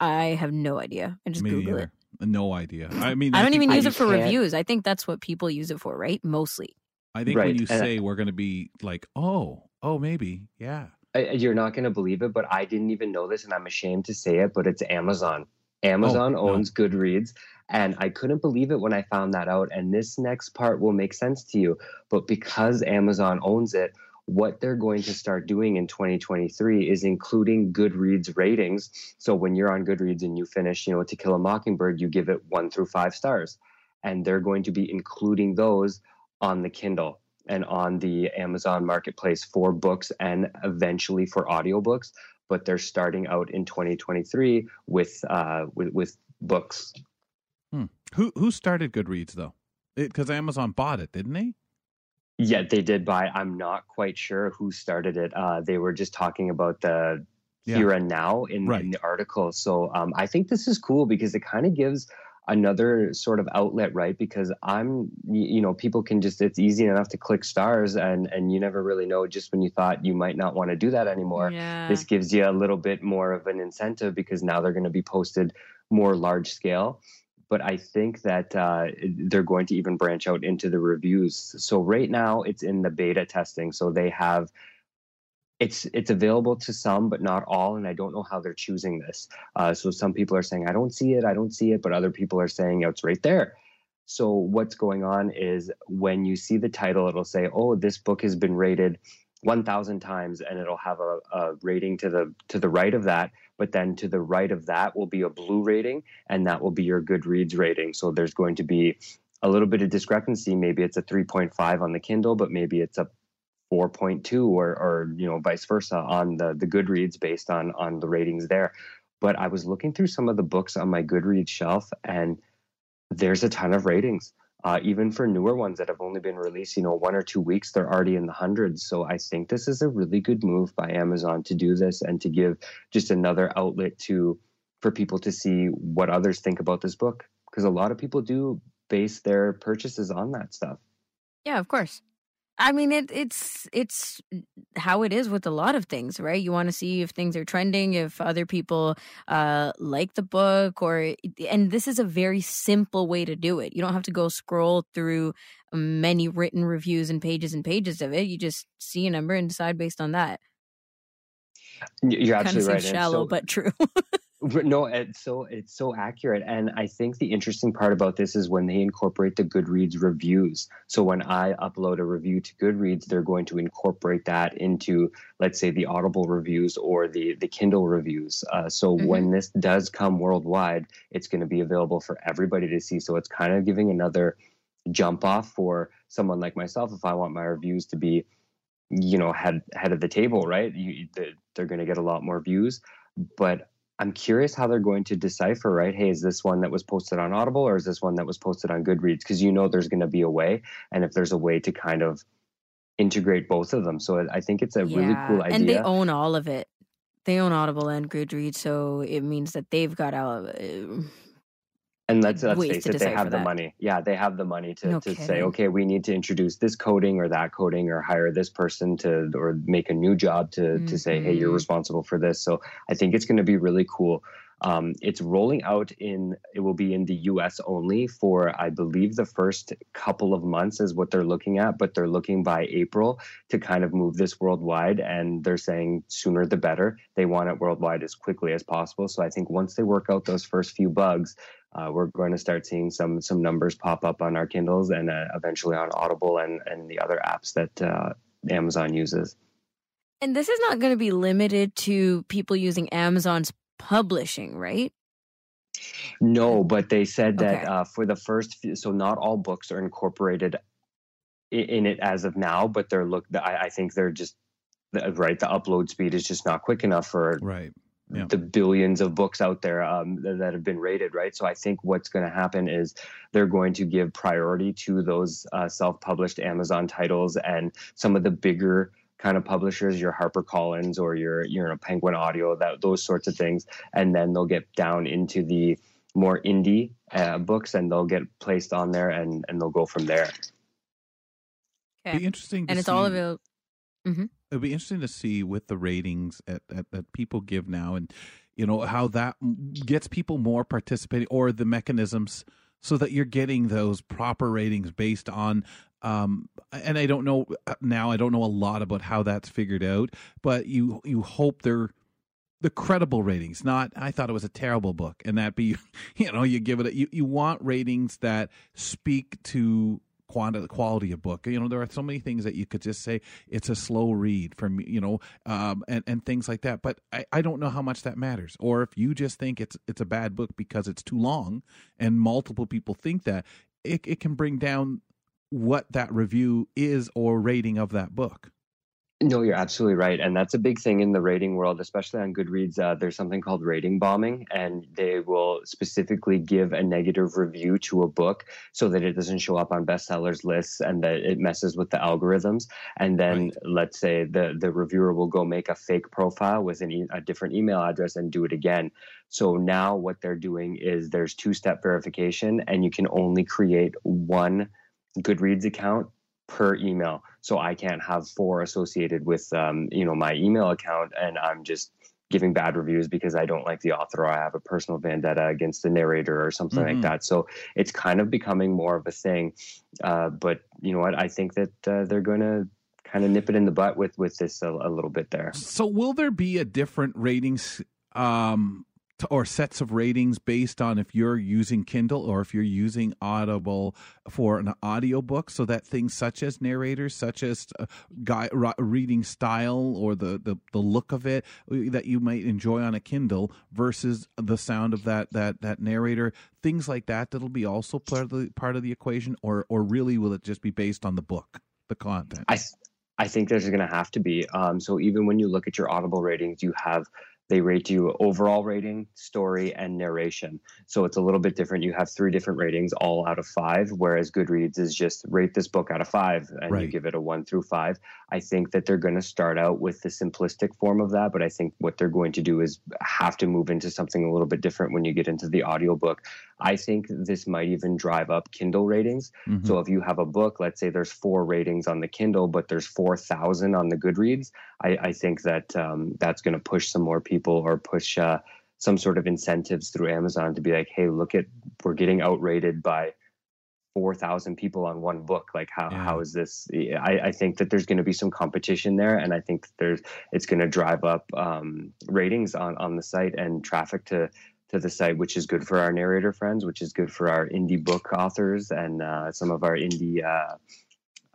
I have no idea. I just Me Google neither. it. No idea. I mean, I don't even use it for can't- reviews. I think that's what people use it for, right? Mostly. I think when you and- say we're going to be like, oh, oh, maybe, yeah. I- You're not going to believe it, but I didn't even know this, and I'm ashamed to say it, but it's Amazon. Amazon Oh, no. owns Goodreads. And I couldn't believe it when I found that out. And this next part will make sense to you. But because Amazon owns it, what they're going to start doing in 2023 is including Goodreads ratings. So when you're on Goodreads and you finish, you know, To Kill a Mockingbird, you give it one through five stars. And they're going to be including those on the Kindle and on the Amazon marketplace for books and eventually for audiobooks. But they're starting out in 2023 with uh, with, with books. Hmm. Who who started Goodreads though? Because Amazon bought it, didn't they? Yeah, they did buy. I'm not quite sure who started it. Uh, they were just talking about the Yeah. here and now in, Right. in the article. So um, I think this is cool because it kind of gives another sort of outlet, right? Because I'm, you know, people can just, it's easy enough to click stars and, and you never really know just when you thought you might not want to do that anymore. Yeah. This gives you a little bit more of an incentive because now they're going to be posted more large scale. But I think that uh, they're going to even branch out into the reviews. So right now it's in the beta testing. So they have it's it's available to some, but not all. And I don't know how they're choosing this. Uh, so some people are saying I don't see it, I don't see it, but other people are saying oh, it's right there. So what's going on is when you see the title, it'll say, "Oh, this book has been rated 1,000 times," and it'll have a, a rating to the to the right of that. But then to the right of that will be a blue rating, and that will be your Goodreads rating. So there's going to be a little bit of discrepancy. Maybe it's a 3.5 on the Kindle, but maybe it's a 4.2 or or you know vice versa on the the Goodreads based on on the ratings there. But I was looking through some of the books on my Goodreads shelf, and there's a ton of ratings. Uh, even for newer ones that have only been released, you know, one or two weeks, they're already in the hundreds. So I think this is a really good move by Amazon to do this and to give just another outlet to for people to see what others think about this book because a lot of people do base their purchases on that stuff. Yeah, of course. I mean, it, it's it's how it is with a lot of things, right? You want to see if things are trending, if other people uh, like the book, or and this is a very simple way to do it. You don't have to go scroll through many written reviews and pages and pages of it. You just see a number and decide based on that. You're Kind of absolutely right. shallow, so- but true. *laughs* No, it's so it's so accurate, and I think the interesting part about this is when they incorporate the Goodreads reviews. So when I upload a review to Goodreads, they're going to incorporate that into, let's say, the Audible reviews or the the Kindle reviews. Uh, so Mhm. when this does come worldwide, it's going to be available for everybody to see. So it's kind of giving another jump off for someone like myself if I want my reviews to be, you know, head head of the table, right? You, they're going to get a lot more views, but I'm curious how they're going to decipher, right? Hey, is this one that was posted on Audible or is this one that was posted on Goodreads? Because you know there's going to be a way, and if there's a way to kind of integrate both of them, so I think it's a really cool idea. And they own all of it. They own Audible and Goodreads, so it means that they've got out. Uh, And let's let's face it, they have the that. money. Yeah, they have the money to, No to say, okay, we need to introduce this coding or that coding or hire this person to or make a new job to to say, hey, you're Mhm. responsible for this. So I think it's going to be really cool. Um, it's rolling out in it will be in the U.S. only for I believe the first couple of months is what they're looking at, but they're looking by April to kind of move this worldwide, and they're saying sooner the better. They want it worldwide as quickly as possible. So I think once they work out those first few bugs, uh, we're going to start seeing some some numbers pop up on our Kindles and uh, eventually on Audible and and the other apps that uh, Amazon uses. and this is not going to be limited to people using Amazon's publishing, right? No, but they said that Okay. uh, for the first, few, so not all books are incorporated i- in it as of now, but they're look. I, I think they're just the- right. The upload speed is just not quick enough for Right. Yeah. the billions of books out there um, that, that have been rated, right? So I think what's going to happen is they're going to give priority to those uh, self-published Amazon titles and some of the bigger kind of publishers, your HarperCollins or your you know Penguin Audio, that those sorts of things, and then they'll get down into the more indie uh, books and they'll get placed on there and and they'll go from there. Okay. Be interesting. To And it's see, all available. It'd be interesting to see with the ratings at, at, that people give now, and you know how that gets people more participating, or the mechanisms so that you're getting those proper ratings based on. Um, and I don't know now. I don't know a lot about how that's figured out, but you you hope they're the credible ratings, not I thought it was a terrible book, and that be *laughs* you know you give it a, you you want ratings that speak to quantity quality of book. You know there are so many things that you could just say it's a slow read from you know um, and and things like that. But I, I don't know how much that matters, or if you just think it's it's a bad book because it's too long, and multiple people think that it it can bring down what that review is or rating of that book. No, you're absolutely right. And that's a big thing in the rating world, especially on Goodreads. Uh, there's something called rating bombing, and they will specifically give a negative review to a book so that it doesn't show up on bestsellers lists and that it messes with the algorithms. And then right. let's say the, the reviewer will go make a fake profile with an e- a different email address and do it again. So now what they're doing is there's two step verification, and you can only create one Goodreads account per email. So I can't have four associated with um, you know my email account, and I'm just giving bad reviews because I don't like the author or I have a personal vendetta against the narrator or something mm-hmm. like that. So it's kind of becoming more of a thing. Uh, but you know what? I think that uh, they're going to kind of nip it in the butt with with this a, a, little bit there. So will there be a different ratings um, or sets of ratings based on if you're using Kindle or if you're using Audible for an audiobook so that things such as narrators such as uh, guy, reading style or the, the the look of it uh, that you might enjoy on a Kindle versus the sound of that that that narrator things like that that'll be also part of the part of the equation or or really will it just be based on the book the content? I I think there's going to have to be um, so even when you look at your Audible ratings you have they rate you overall rating, story, and narration. So it's a little bit different. You have three different ratings, all out of five, whereas Goodreads is just rate this book out of five and right. you give it a one through five. I think that they're going to start out with the simplistic form of that, but I think what they're going to do is have to move into something a little bit different when you get into the audiobook. I think this might even drive up Kindle ratings. Mm-hmm. So if you have a book, let's say there's four ratings on the Kindle, but there's 4,000 on the Goodreads, I, I think that um, that's going to push some more people or push uh, some sort of incentives through Amazon to be like, hey, look at, we're getting outrated by 4,000 people on one book. Like, how, yeah. how is this? I, I think that there's going to be some competition there. And I think there's, it's going to drive up um, ratings on, on the site and traffic to, to the site, which is good for our narrator friends, which is good for our indie book authors and uh, some of our indie uh,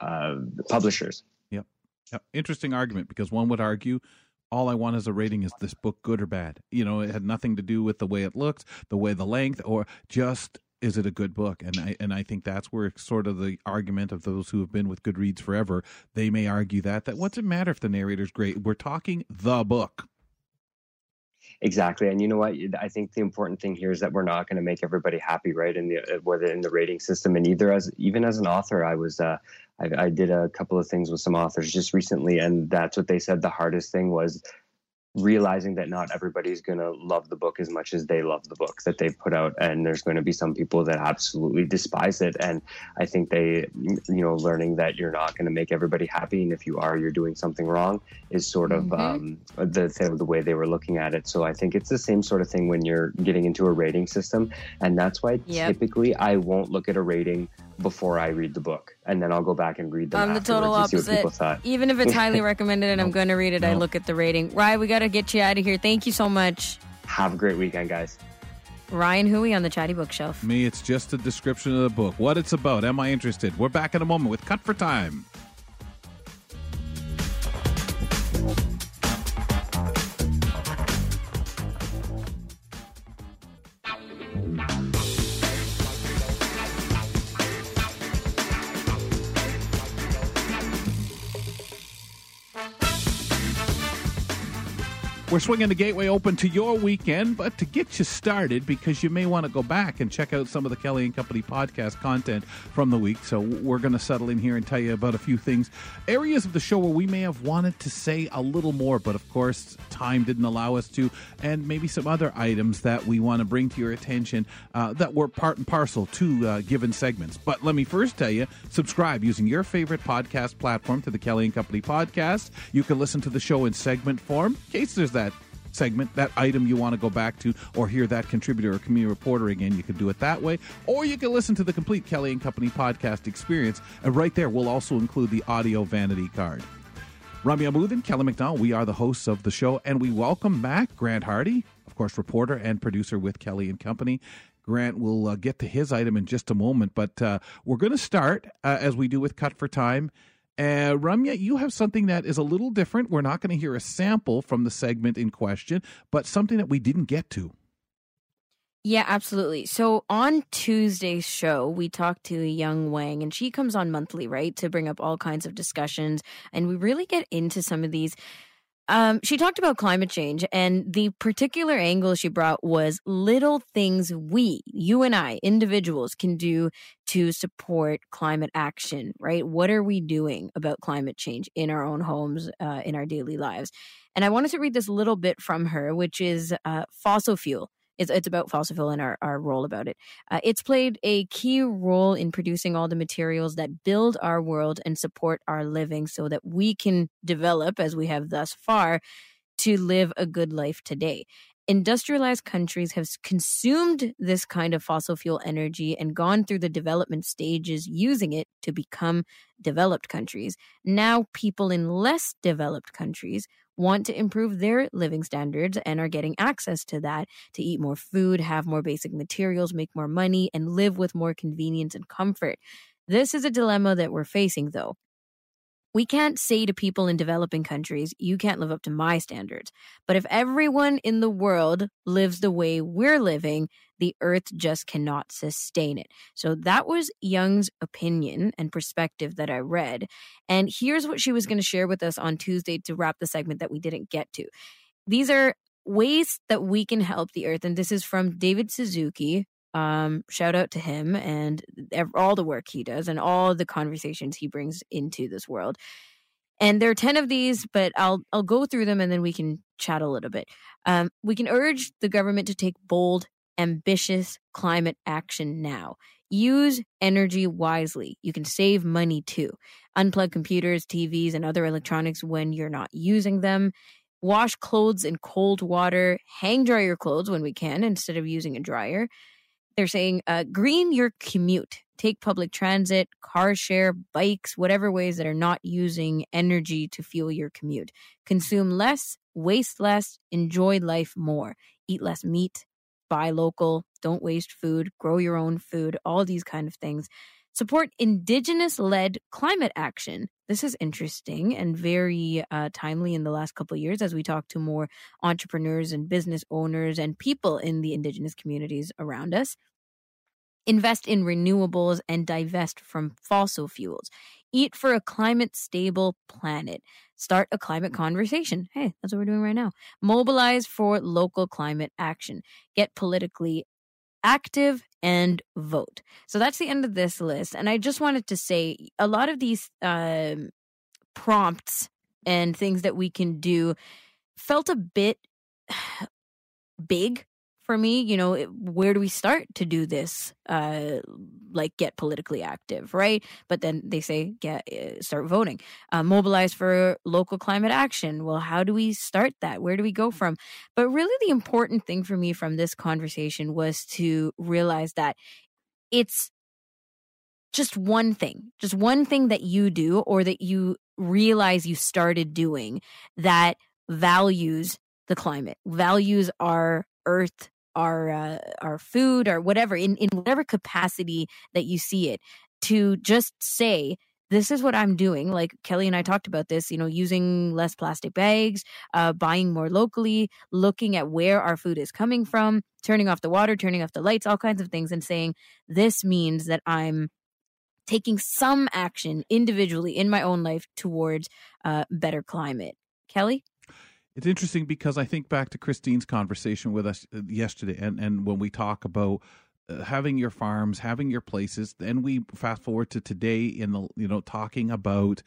uh, publishers. Yep. yep. Interesting argument because one would argue all I want as a rating is this book good or bad. You know, it had nothing to do with the way it looked, the way the length, or just is it a good book? And I and I think that's where sort of the argument of those who have been with Goodreads forever, they may argue that that what's it matter if the narrator's great? We're talking the book. Exactly, and you know what? I think the important thing here is that we're not going to make everybody happy, right? In the uh, whether in the rating system, and either as even as an author, I was uh, I, I did a couple of things with some authors just recently, and that's what they said. The hardest thing was realizing that not everybody's going to love the book as much as they love the book that they've put out and there's going to be some people that absolutely despise it and i think they you know learning that you're not going to make everybody happy and if you are you're doing something wrong is sort of mm-hmm. um, the the way they were looking at it so i think it's the same sort of thing when you're getting into a rating system and that's why yep. typically i won't look at a rating before I read the book, and then I'll go back and read them. I'm the total opposite. Even if it's highly recommended and I'm *laughs* going to read it, no. I look at the rating. Ryan, we got to get you out of here. Thank you so much. Have a great weekend, guys. Ryan Hui on the Chatty Bookshelf. Me, it's just a description of the book, what it's about. Am I interested? We're back in a moment with Cut for Time. We're swinging the gateway open to your weekend, but to get you started, because you may want to go back and check out some of the Kelly and Company podcast content from the week. So we're going to settle in here and tell you about a few things, areas of the show where we may have wanted to say a little more, but of course, time didn't allow us to, and maybe some other items that we want to bring to your attention uh, that were part and parcel to uh, given segments. But let me first tell you subscribe using your favorite podcast platform to the Kelly and Company podcast. You can listen to the show in segment form in case there's that segment, that item you want to go back to, or hear that contributor or community reporter again, you can do it that way. Or you can listen to the complete Kelly and Company podcast experience. And right there, we'll also include the audio vanity card. Ramya Amuthan, Kelly McDonald, we are the hosts of the show, and we welcome back Grant Hardy, of course, reporter and producer with Kelly and Company. Grant will uh, get to his item in just a moment, but uh, we're going to start, uh, as we do with Cut for Time. Uh, Ramya, you have something that is a little different. We're not going to hear a sample from the segment in question, but something that we didn't get to. Yeah, absolutely. So on Tuesday's show, we talked to Young Wang, and she comes on monthly, right, to bring up all kinds of discussions. And we really get into some of these. Um, she talked about climate change, and the particular angle she brought was little things we, you and I, individuals, can do to support climate action, right? What are we doing about climate change in our own homes, uh, in our daily lives? And I wanted to read this little bit from her, which is uh, fossil fuel it's, it's about fossil fuel and our, our role about it. Uh, it's played a key role in producing all the materials that build our world and support our living so that we can develop, as we have thus far, to live a good life today. Industrialized countries have consumed this kind of fossil fuel energy and gone through the development stages using it to become developed countries. Now, people in less developed countries want to improve their living standards and are getting access to that to eat more food, have more basic materials, make more money, and live with more convenience and comfort. This is a dilemma that we're facing, though. We can't say to people in developing countries, you can't live up to my standards. But if everyone in the world lives the way we're living, the earth just cannot sustain it. So that was Young's opinion and perspective that I read. And here's what she was going to share with us on Tuesday to wrap the segment that we didn't get to. These are ways that we can help the earth. And this is from David Suzuki, um, shout out to him and all the work he does and all the conversations he brings into this world. And there are 10 of these, but I'll I'll go through them and then we can chat a little bit. Um, we can urge the government to take bold, ambitious climate action now. Use energy wisely. You can save money too. Unplug computers, TVs, and other electronics when you're not using them. Wash clothes in cold water. Hang dry your clothes when we can instead of using a dryer. They're saying uh, green your commute. Take public transit, car share, bikes, whatever ways that are not using energy to fuel your commute. Consume less, waste less, enjoy life more. Eat less meat, buy local, don't waste food, grow your own food, all these kind of things. Support indigenous led climate action. This is interesting and very uh, timely in the last couple of years as we talk to more entrepreneurs and business owners and people in the indigenous communities around us invest in renewables, and divest from fossil fuels. Eat for a climate stable planet. Start a climate conversation. Hey, that's what we're doing right now. Mobilize for local climate action. Get politically active and vote. So that's the end of this list. And I just wanted to say a lot of these um, prompts and things that we can do felt a bit *sighs* big for me you know where do we start to do this uh like get politically active right? But then they say get uh, start voting. Uh, mobilize for local climate action. Well how do we start that? Where do we go from? But really the important thing for me from this conversation was to realize that it's just one thing just one thing that you do or that you realize you started doing that values the climate values our earth our uh, our food or whatever in in whatever capacity that you see it to just say this is what I'm doing. Like Kelly and I talked about this, you know, using less plastic bags, uh, buying more locally, looking at where our food is coming from, turning off the water, turning off the lights, all kinds of things, and saying, this means that I'm taking some action individually in my own life towards uh, better climate. Kelly? It's interesting because I think back to Christine's conversation with us uh, yesterday, and, and when we talk about uh, having your farms, having your places, then we fast forward to today in the you know talking about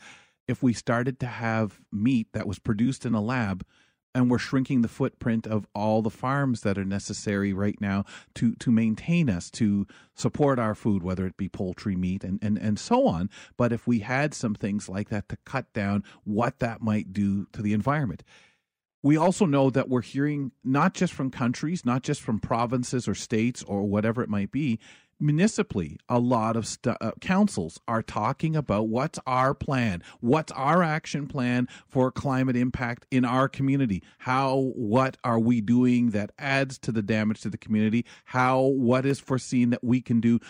if we started to have meat that was produced in a lab and we're shrinking the footprint of all the farms that are necessary right now to to maintain us to support our food whether it be poultry meat and and and so on. But if we had some things like that to cut down what that might do to the environment we also know that we're hearing not just from countries, not just from provinces or states or whatever it might be, municipally, a lot of st- uh, councils are talking about what's our plan, what's our action plan for climate impact in our community. How, what are we doing that adds to the damage to the community? How, what is foreseen that we can do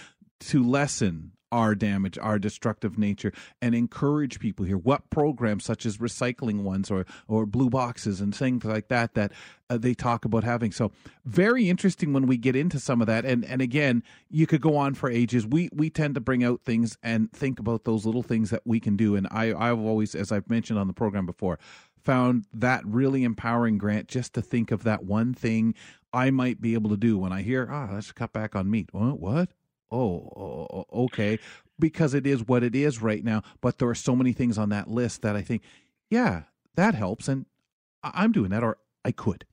to lessen our damage, our destructive nature, and encourage people here. What programs, such as recycling ones or or blue boxes and things like that, that uh, they talk about having. So very interesting when we get into some of that. And and again, you could go on for ages. We we tend to bring out things and think about those little things that we can do. And I I've always, as I've mentioned on the program before, found that really empowering grant just to think of that one thing I might be able to do when I hear, ah, oh, let's cut back on meat. What? What? Oh, okay, because it is what it is right now. But there are so many things on that list that I think, yeah, that helps. And I'm doing that, or I could.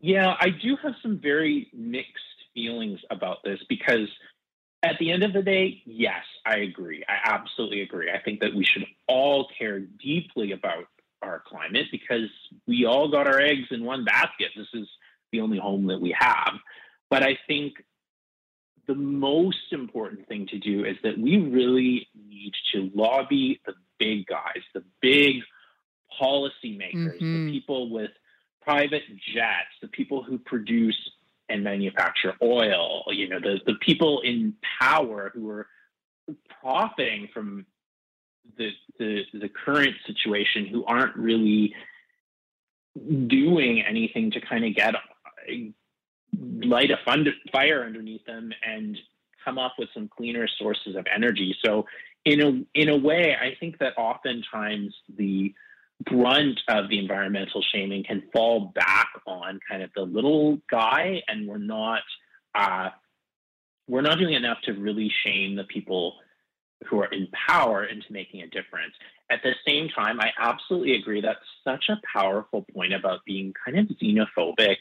Yeah, I do have some very mixed feelings about this because at the end of the day, yes, I agree. I absolutely agree. I think that we should all care deeply about our climate because we all got our eggs in one basket. This is the only home that we have. But I think the most important thing to do is that we really need to lobby the big guys, the big policymakers, mm-hmm. the people with private jets, the people who produce and manufacture oil, you know, the, the people in power who are profiting from the, the, the current situation who aren't really doing anything to kind of get light a fund, fire underneath them and come up with some cleaner sources of energy. So in a in a way, I think that oftentimes the brunt of the environmental shaming can fall back on kind of the little guy, and we're not uh, we're not doing enough to really shame the people who are in power into making a difference. At the same time, I absolutely agree that's such a powerful point about being kind of xenophobic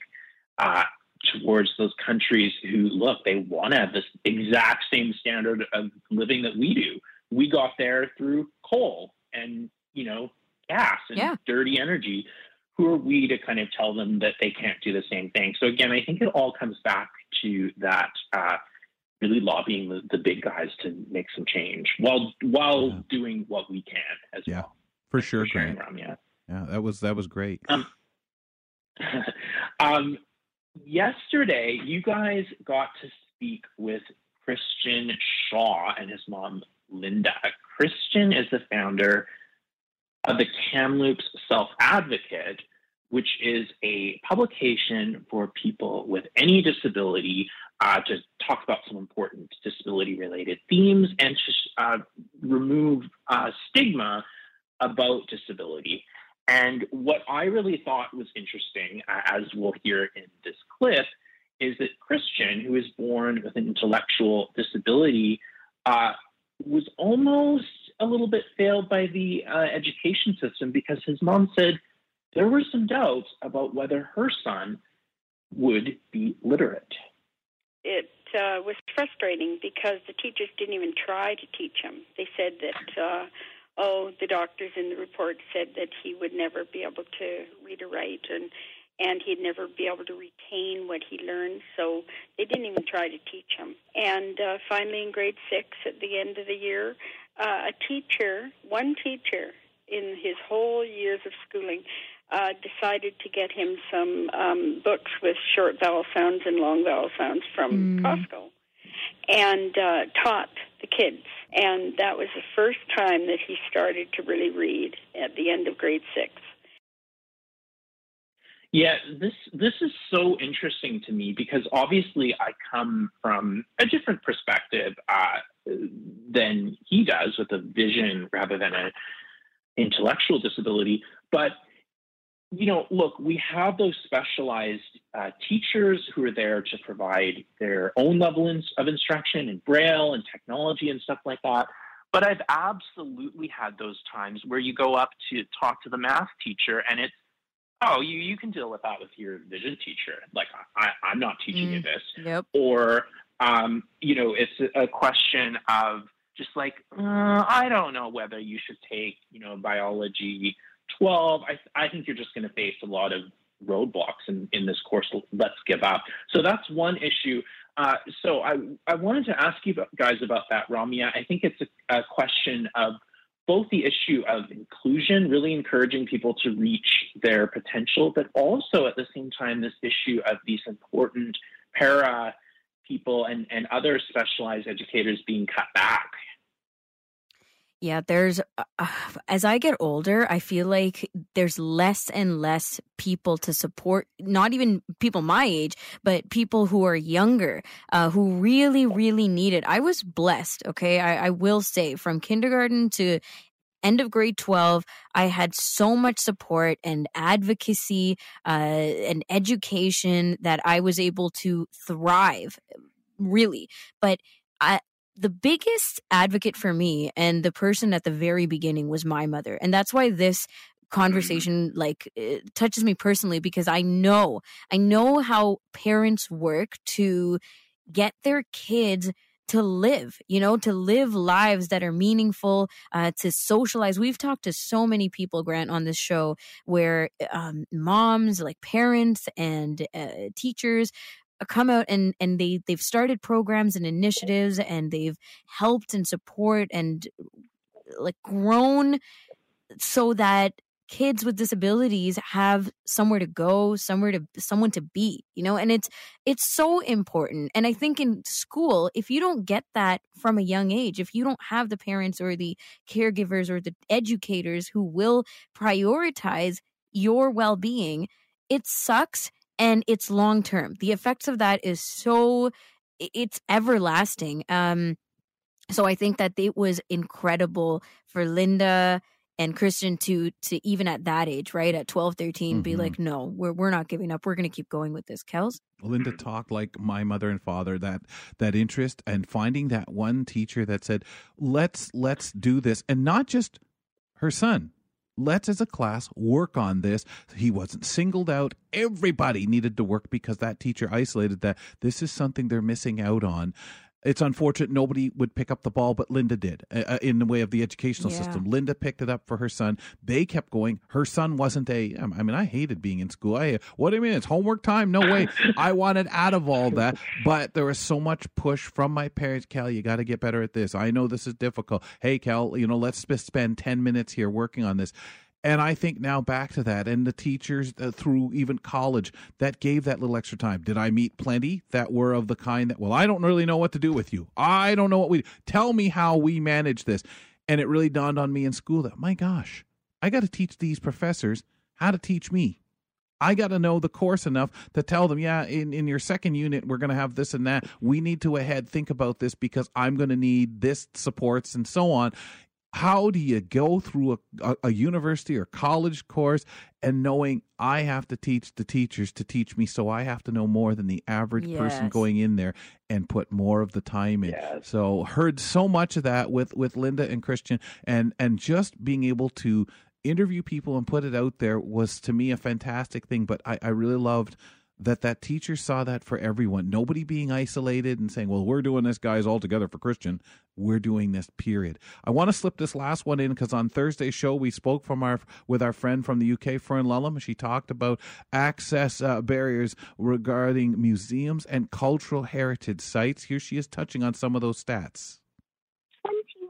uh, towards those countries who look they want to have this exact same standard of living that we do. We got there through coal and you know gas and yeah. dirty energy. Who are we to kind of tell them that they can't do the same thing? So again i think it all comes back to that uh, really lobbying the, the, big guys to make some change while while yeah. doing what we can as yeah, well. For sure Grant. yeah. Yeah that was that was great. *laughs* Um, um, yesterday, you guys got to speak with Christian Shaw and his mom, Linda. Christian is the founder of the Kamloops Self Advocate, which is a publication for people with any disability uh, to talk about some important disability related themes and to uh, remove uh, stigma about disability. And what I really thought was interesting, uh, as we'll hear in this clip, is that Christian, who is born with an intellectual disability, uh, was almost a little bit failed by the uh, education system because his mom said there were some doubts about whether her son would be literate. It uh, was frustrating because the teachers didn't even try to teach him. They said that uh, oh, the doctors in the report said that he would never be able to read or write and and he'd never be able to retain what he learned, so they didn't even try to teach him. And uh, finally, in grade six, at the end of the year, uh, a teacher, one teacher in his whole years of schooling, uh, decided to get him some um, books with short vowel sounds and long vowel sounds from mm. Costco, and uh, taught the kids and that was the first time that he started to really read at the end of grade six. Yeah, this this is so interesting to me because obviously I come from a different perspective uh, than he does with a vision rather than an intellectual disability. But you know, look, we have those specialized uh, teachers who are there to provide their own level of instruction in Braille and technology and stuff like that. But I've absolutely had those times where you go up to talk to the math teacher and it's, oh, you, you can deal with that with your vision teacher. Like, I, I'm not teaching mm, you this. Yep. Or, um, you know, it's a question of just like, uh, I don't know whether you should take, you know, biology 12, I, I think you're just going to face a lot of roadblocks in, in this course. Let's give up. So that's one issue. Uh, so I, I wanted to ask you guys about that, Ramya. I think it's a, a question of both the issue of inclusion, really encouraging people to reach their potential, but also at the same time, this issue of these important para people and, and other specialized educators being cut back yeah, there's uh, as I get older, I feel like there's less and less people to support, not even people my age, but people who are younger, uh, who really, really need it. I was blessed, okay? I, I will say from kindergarten to end of grade 12 i had so much support and advocacy uh, and education that i was able to thrive really but I, the biggest advocate for me and the person at the very beginning was my mother. And that's why this conversation like touches me personally because I know I know how parents work to get their kids to live, you know, to live lives that are meaningful, uh, to socialize. We've talked to so many people, Grant, on this show where um, moms, like parents and uh, teachers come out and and they they've started programs and initiatives and they've helped and support and like grown so that kids with disabilities have somewhere to go somewhere to someone to be you know? And it's it's so important. And i think in school if you don't get that from a young age if you don't have the parents or the caregivers or the educators who will prioritize your well-being it sucks and it's long term. The effects of that is so it's everlasting. Um, so I think that it was incredible for Linda and Christian to to even at that age, right? At 12, 13, mm-hmm. be like, no, we're we're not giving up. We're gonna keep going with this. Kels? Linda talked like my mother and father, that that interest and finding that one teacher that said, Let's let's do this. And not just her son, let's as a class work on this. He wasn't singled out. Everybody needed to work because that teacher isolated that this is something they're missing out on. It's unfortunate nobody would pick up the ball, but Linda did uh, uh, in the way of the educational yeah. system. Linda picked it up for her son. They kept going. Her son wasn't a. I mean, I hated being in school. I what do you mean? It's homework time? No way. *laughs* I wanted out of all that, but there was so much push from my parents. Cal, you got to get better at this. I know this is difficult. Hey, Cal, you know, let's spend ten minutes here working on this and I think now back to that, and the teachers uh, through even college that gave that little extra time. Did I meet plenty that were of the kind that, well, I don't really know what to do with you. I don't know what we tell me how we manage this. And it really dawned on me in school that, my gosh, I got to teach these professors how to teach me. I got to know the course enough to tell them, yeah, in, in your second unit, we're going to have this and that. We need to ahead think about this because I'm going to need this supports and so on how do you go through a, a, university or college course and knowing I have to teach the teachers to teach me, so I have to know more than the average yes. person going in there and put more of the time in. Yes. So heard so much of that with with Linda and Christian, and and just being able to interview people and put it out there was to me a fantastic thing. But I, I really loved that that teacher saw that for everyone. Nobody being isolated and saying well we're doing this guys all together for christian. We're doing this period. I want to slip this last one in because on thursday's show we spoke from our with our friend from the uk fern lulham. She talked about access uh, barriers regarding museums and cultural heritage sites. Here she is touching on some of those stats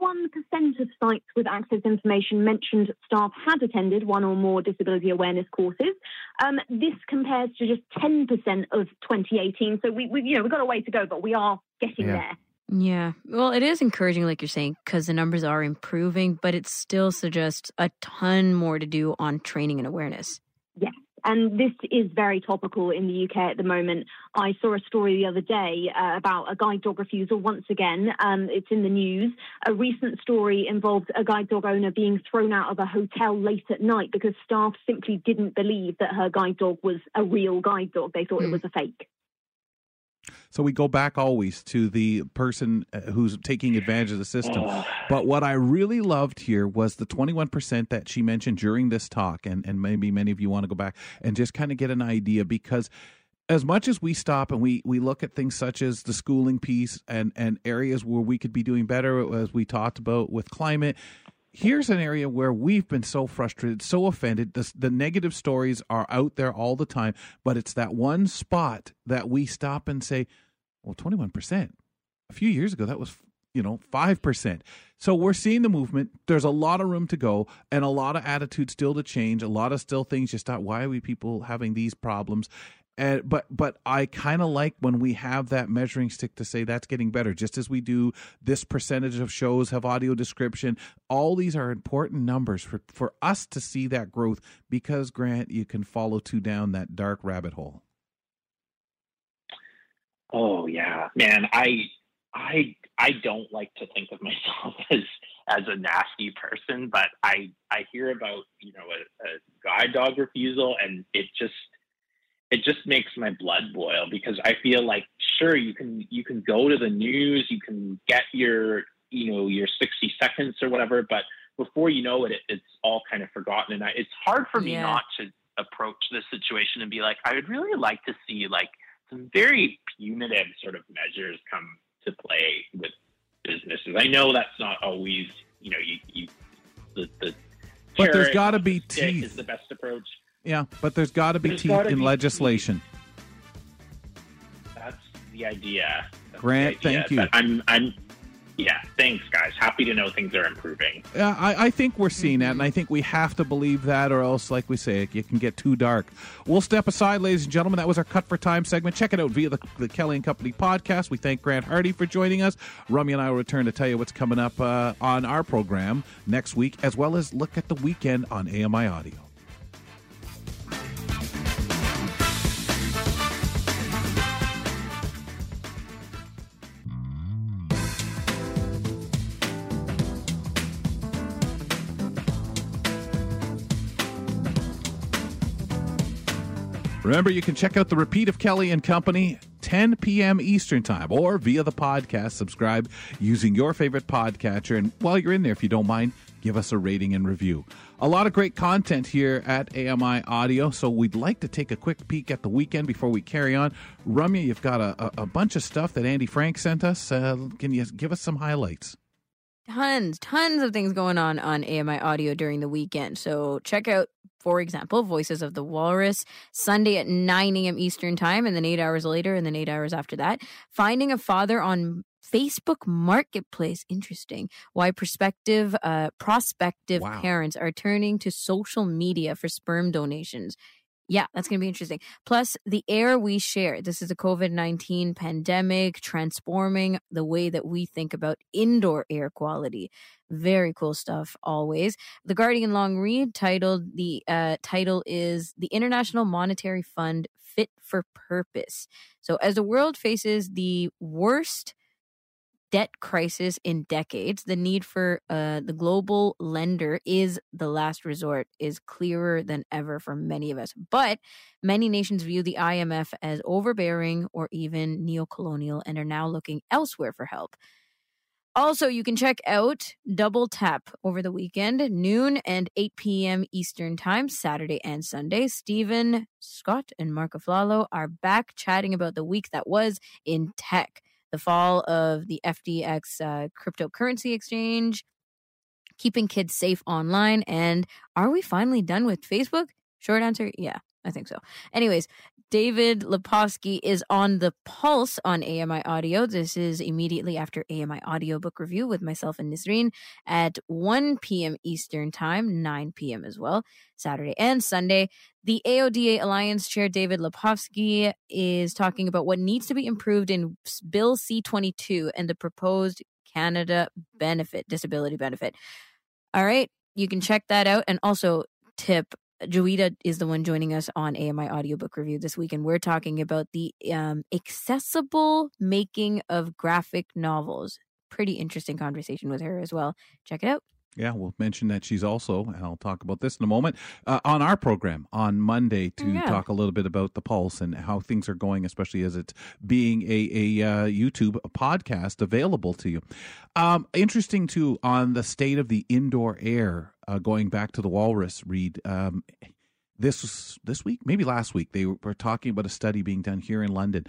51% of sites with access information mentioned staff had attended one or more disability awareness courses. Um, this compares to just 10% of 2018. So we, we, you know, we've got a way to go, but we are getting yeah. there. Yeah. Well, it is encouraging, like you're saying, because the numbers are improving, but it still suggests a ton more to do on training and awareness. And this is very topical in the UK at the moment. I saw a story the other day uh, about a guide dog refusal once again. Um, it's in the news. A recent story involved a guide dog owner being thrown out of a hotel late at night because staff simply didn't believe that her guide dog was a real guide dog. They thought mm. it hmm. was a fake. So we go back always to the person uh, who's taking advantage of the system. But what I really loved here was the 21% that she mentioned during this talk. And, and maybe many of you want to go back and just kind of get an idea because as much as we stop and we, we look at things such as the schooling piece and, and areas where we could be doing better, as we talked about with climate, here's an area where we've been so frustrated, so offended. The, the negative stories are out there all the time, but it's that one spot that we stop and say, well, 21%. A few years ago, that was, you know, 5%. So we're seeing the movement. There's a lot of room to go and a lot of attitudes still to change, a lot of still things just thought, why are we people having these problems? And, but but I kind of like when we have that measuring stick to say that's getting better. Just as we do this percentage of shows have audio description. All these are important numbers for for us to see that growth because Grant, you can follow two down that dark rabbit hole. Oh yeah, man. I I I don't like to think of *laughs* myself as as a nasty person, but I I hear about you know a, a guide dog refusal, and it just it just makes my blood boil because I feel like sure you can you can go to the news, you can get your you know your 60 seconds or whatever, but before you know it, it it's all kind of forgotten, and I, it's hard for me Yeah. not to approach this situation and be like, I would really like to see like some very punitive sort of measures come to play with businesses. I know that's not always you know you, you the the But there's got to be teeth. is the best approach. Yeah, but there's got to be There's teeth in be legislation. That's the idea. That's Grant, the idea. thank you. But I'm, I'm, yeah. Thanks, guys. Happy to know things are improving. Yeah, I, I think we're seeing that, and I think we have to believe that, or else, like we say, it can get too dark. We'll step aside, ladies and gentlemen. That was our Cut for Time segment. Check it out via the, the Kelly and Company podcast. We thank Grant Hardy for joining us. Ramya and I will return to tell you what's coming up uh, on our program next week, as well as look at the weekend on AMI Audio. Remember, you can check out the repeat of Kelly and Company 10 p.m. Eastern Time or via the podcast. Subscribe using your favorite podcatcher. And while you're in there, if you don't mind, give us a rating and review. A lot of great content here at AMI Audio, so we'd like to take a quick peek at the weekend before we carry on. Ramya, you've got a, a, bunch of stuff that Andy Frank sent us. Uh, can you give us some highlights? Tons, tons of things going on on AMI Audio during the weekend. So check out, for example, Voices of the Walrus Sunday at 9 a.m. Eastern Time, and then eight hours later, and then eight hours after that. Finding a Father on Facebook Marketplace. Interesting. Why prospective, uh, prospective Wow. parents are turning to social media for sperm donations. Yeah, that's going to be interesting. Plus, the air we share. This is a COVID 19 pandemic transforming the way that we think about indoor air quality. Very cool stuff, always. The Guardian long read titled the uh, title is The International Monetary Fund Fit for Purpose. So, as the world faces the worst debt crisis in decades, the need for uh, the global lender is the last resort is clearer than ever for many of us. But many nations view the IMF as overbearing or even neo-colonial and are now looking elsewhere for help. Also, you can check out Double Tap over the weekend, noon and 8 p.m. Eastern Time, Saturday and Sunday. Stephen Scott and Marc Aflalo are back chatting about the week that was in tech, the fall of the FTX uh, cryptocurrency exchange, keeping kids safe online, and are we finally done with Facebook? Short answer, yeah, I think so. Anyways, David Lepofsky is on the pulse on AMI Audio. This is immediately after AMI Audiobook Review with myself and Nisreen at 1 p.m. Eastern Time, 9 p.m. as well, Saturday and Sunday. The AODA Alliance Chair David Lepofsky is talking about what needs to be improved in Bill C 22 and the proposed Canada benefit, disability benefit. All right, you can check that out. And also, tip Joita is the one joining us on AMI Audiobook Review this week, and we're talking about the um, accessible making of graphic novels. Pretty interesting conversation with her as well. Check it out. Yeah, we'll mention that she's also, and I'll talk about this in a moment, uh, on our program on Monday to Yeah. talk a little bit about the pulse and how things are going, especially as it's being a, a uh, YouTube podcast available to you. Um, interesting, too, on the state of the indoor air, uh, going back to the walrus read. Um, this was this week, maybe last week, they were talking about a study being done here in London.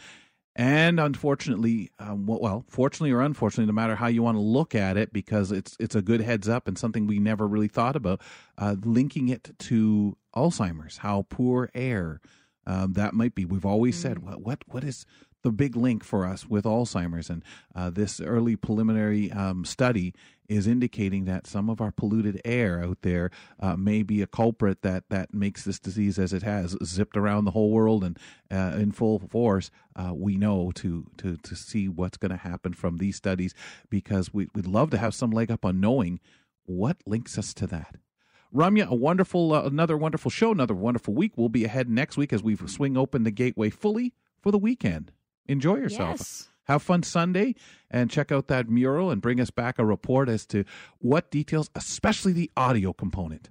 And unfortunately, um, well, fortunately or unfortunately, no matter how you want to look at it, because it's it's a good heads up and something we never really thought about, uh, linking it to Alzheimer's, how poor air um, that might be. We've always mm-hmm. said, mm. what, what what is the big link for us with Alzheimer's, and uh, this early preliminary um, study is indicating that some of our polluted air out there uh, may be a culprit that that makes this disease as it has zipped around the whole world and uh, in full force. Uh, we know to to to see what's going to happen from these studies because we, we'd love to have some leg up on knowing what links us to that. Ramya, a wonderful, uh, another wonderful show, another wonderful week. We'll be ahead next week as we swing open the gateway fully for the weekend. Enjoy yourself. Yes. Have fun Sunday and check out that mural and bring us back a report as to what details, especially the audio component.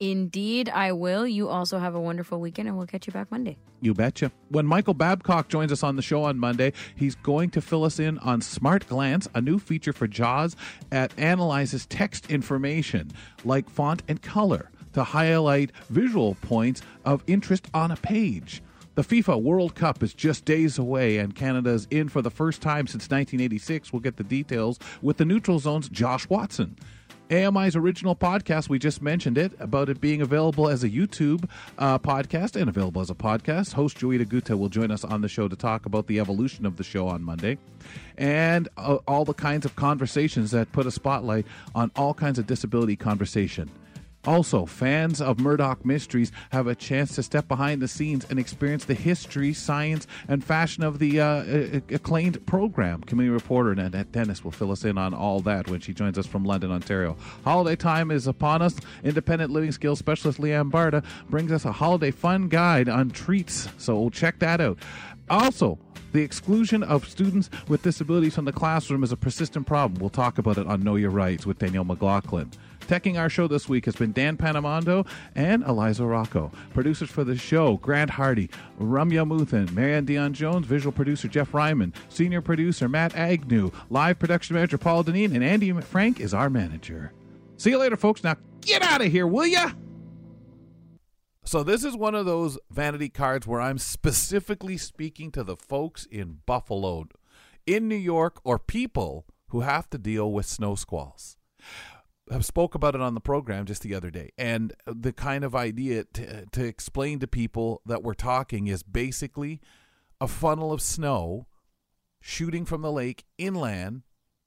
Indeed, I will. You also have a wonderful weekend, and we'll catch you back Monday. You betcha. When Michael Babcock joins us on the show on Monday, he's going to fill us in on Smart Glance, a new feature for JAWS that analyzes text information like font and color to highlight visual points of interest on a page. The FIFA World Cup is just days away, and Canada is in for the first time since 1986. We'll get the details with the neutral zone's Josh Watson. AMI's original podcast, we just mentioned it, about it being available as a YouTube uh, podcast and available as a podcast. Host Joita Gutta will join us on the show to talk about the evolution of the show on Monday and uh, all the kinds of conversations that put a spotlight on all kinds of disability conversation. Also, fans of Murdoch Mysteries have a chance to step behind the scenes and experience the history, science, and fashion of the uh, acclaimed program. Community reporter Nanette Dennis will fill us in on all that when she joins us from London, Ontario. Holiday time is upon us. Independent living skills specialist Leanne Barta brings us a holiday fun guide on treats, so check that out. Also, the exclusion of students with disabilities from the classroom is a persistent problem. We'll talk about it on Know Your Rights with Danielle McLaughlin. Teching our show this week has been Dan Panamondo and Eliza Rocco. Producers for the show, Grant Hardy, Ramya Amuthan, Marianne Dion Jones, visual producer Jeff Ryman, senior producer Matt Agnew, live production manager Paul Deneen, and Andy Frank is our manager. See you later, folks. Now get out of here, will ya? So this is one of those vanity cards where I'm specifically speaking to the folks in Buffalo, in New York, or people who have to deal with snow squalls spoke about it on the program just the other day. And the kind of idea to, to explain to people that we're talking is basically a funnel of snow shooting from the lake inland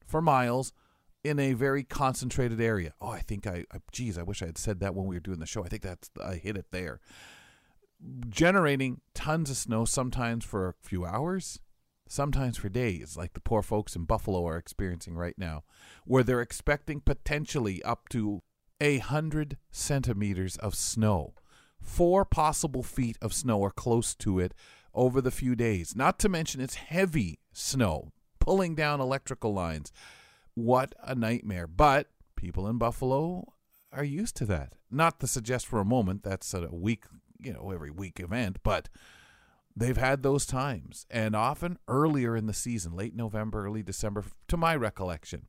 for miles in a very concentrated area. Oh i think i, I geez i wish i had said that when we were doing the show. I think that's i hit it there. Generating tons of snow sometimes for a few hours sometimes for days, like the poor folks in Buffalo are experiencing right now, where they're expecting potentially up to a hundred centimeters of snow. Four possible feet of snow or close to it over the few days. Not to mention it's heavy snow, pulling down electrical lines. What a nightmare. But people in Buffalo are used to that. Not to suggest for a moment that's a week, you know, every week event, but they've had those times and often earlier in the season late november early december to my recollection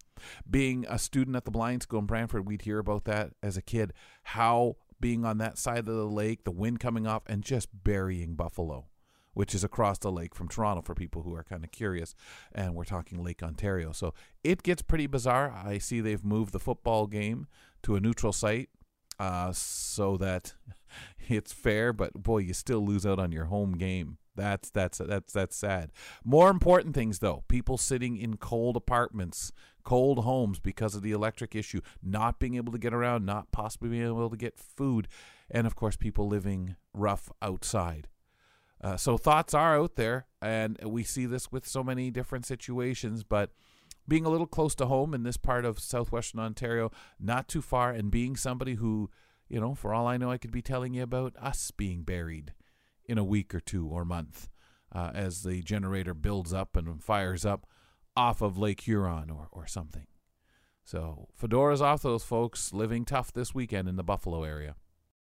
being a student at the blind school in brantford we'd hear about that as a kid how being on that side of the lake the wind coming off and just burying buffalo which is across the lake from toronto for people who are kind of curious and we're talking lake ontario. So it gets pretty bizarre. I see they've moved the football game to a neutral site uh, so that *laughs* it's fair, but boy, you still lose out on your home game. That's that's that's that's sad. More important things though, people sitting in cold apartments, cold homes because of the electric issue, not being able to get around, not possibly being able to get food, and of course people living rough outside. Uh, so thoughts are out there, and we see this with so many different situations, but being a little close to home in this part of southwestern Ontario, not too far, and being somebody who you know, for all I know, I could be telling you about us being buried in a week or two or month uh, as the generator builds up and fires up off of Lake Huron or, or something. So, fedoras off those folks living tough this weekend in the Buffalo area.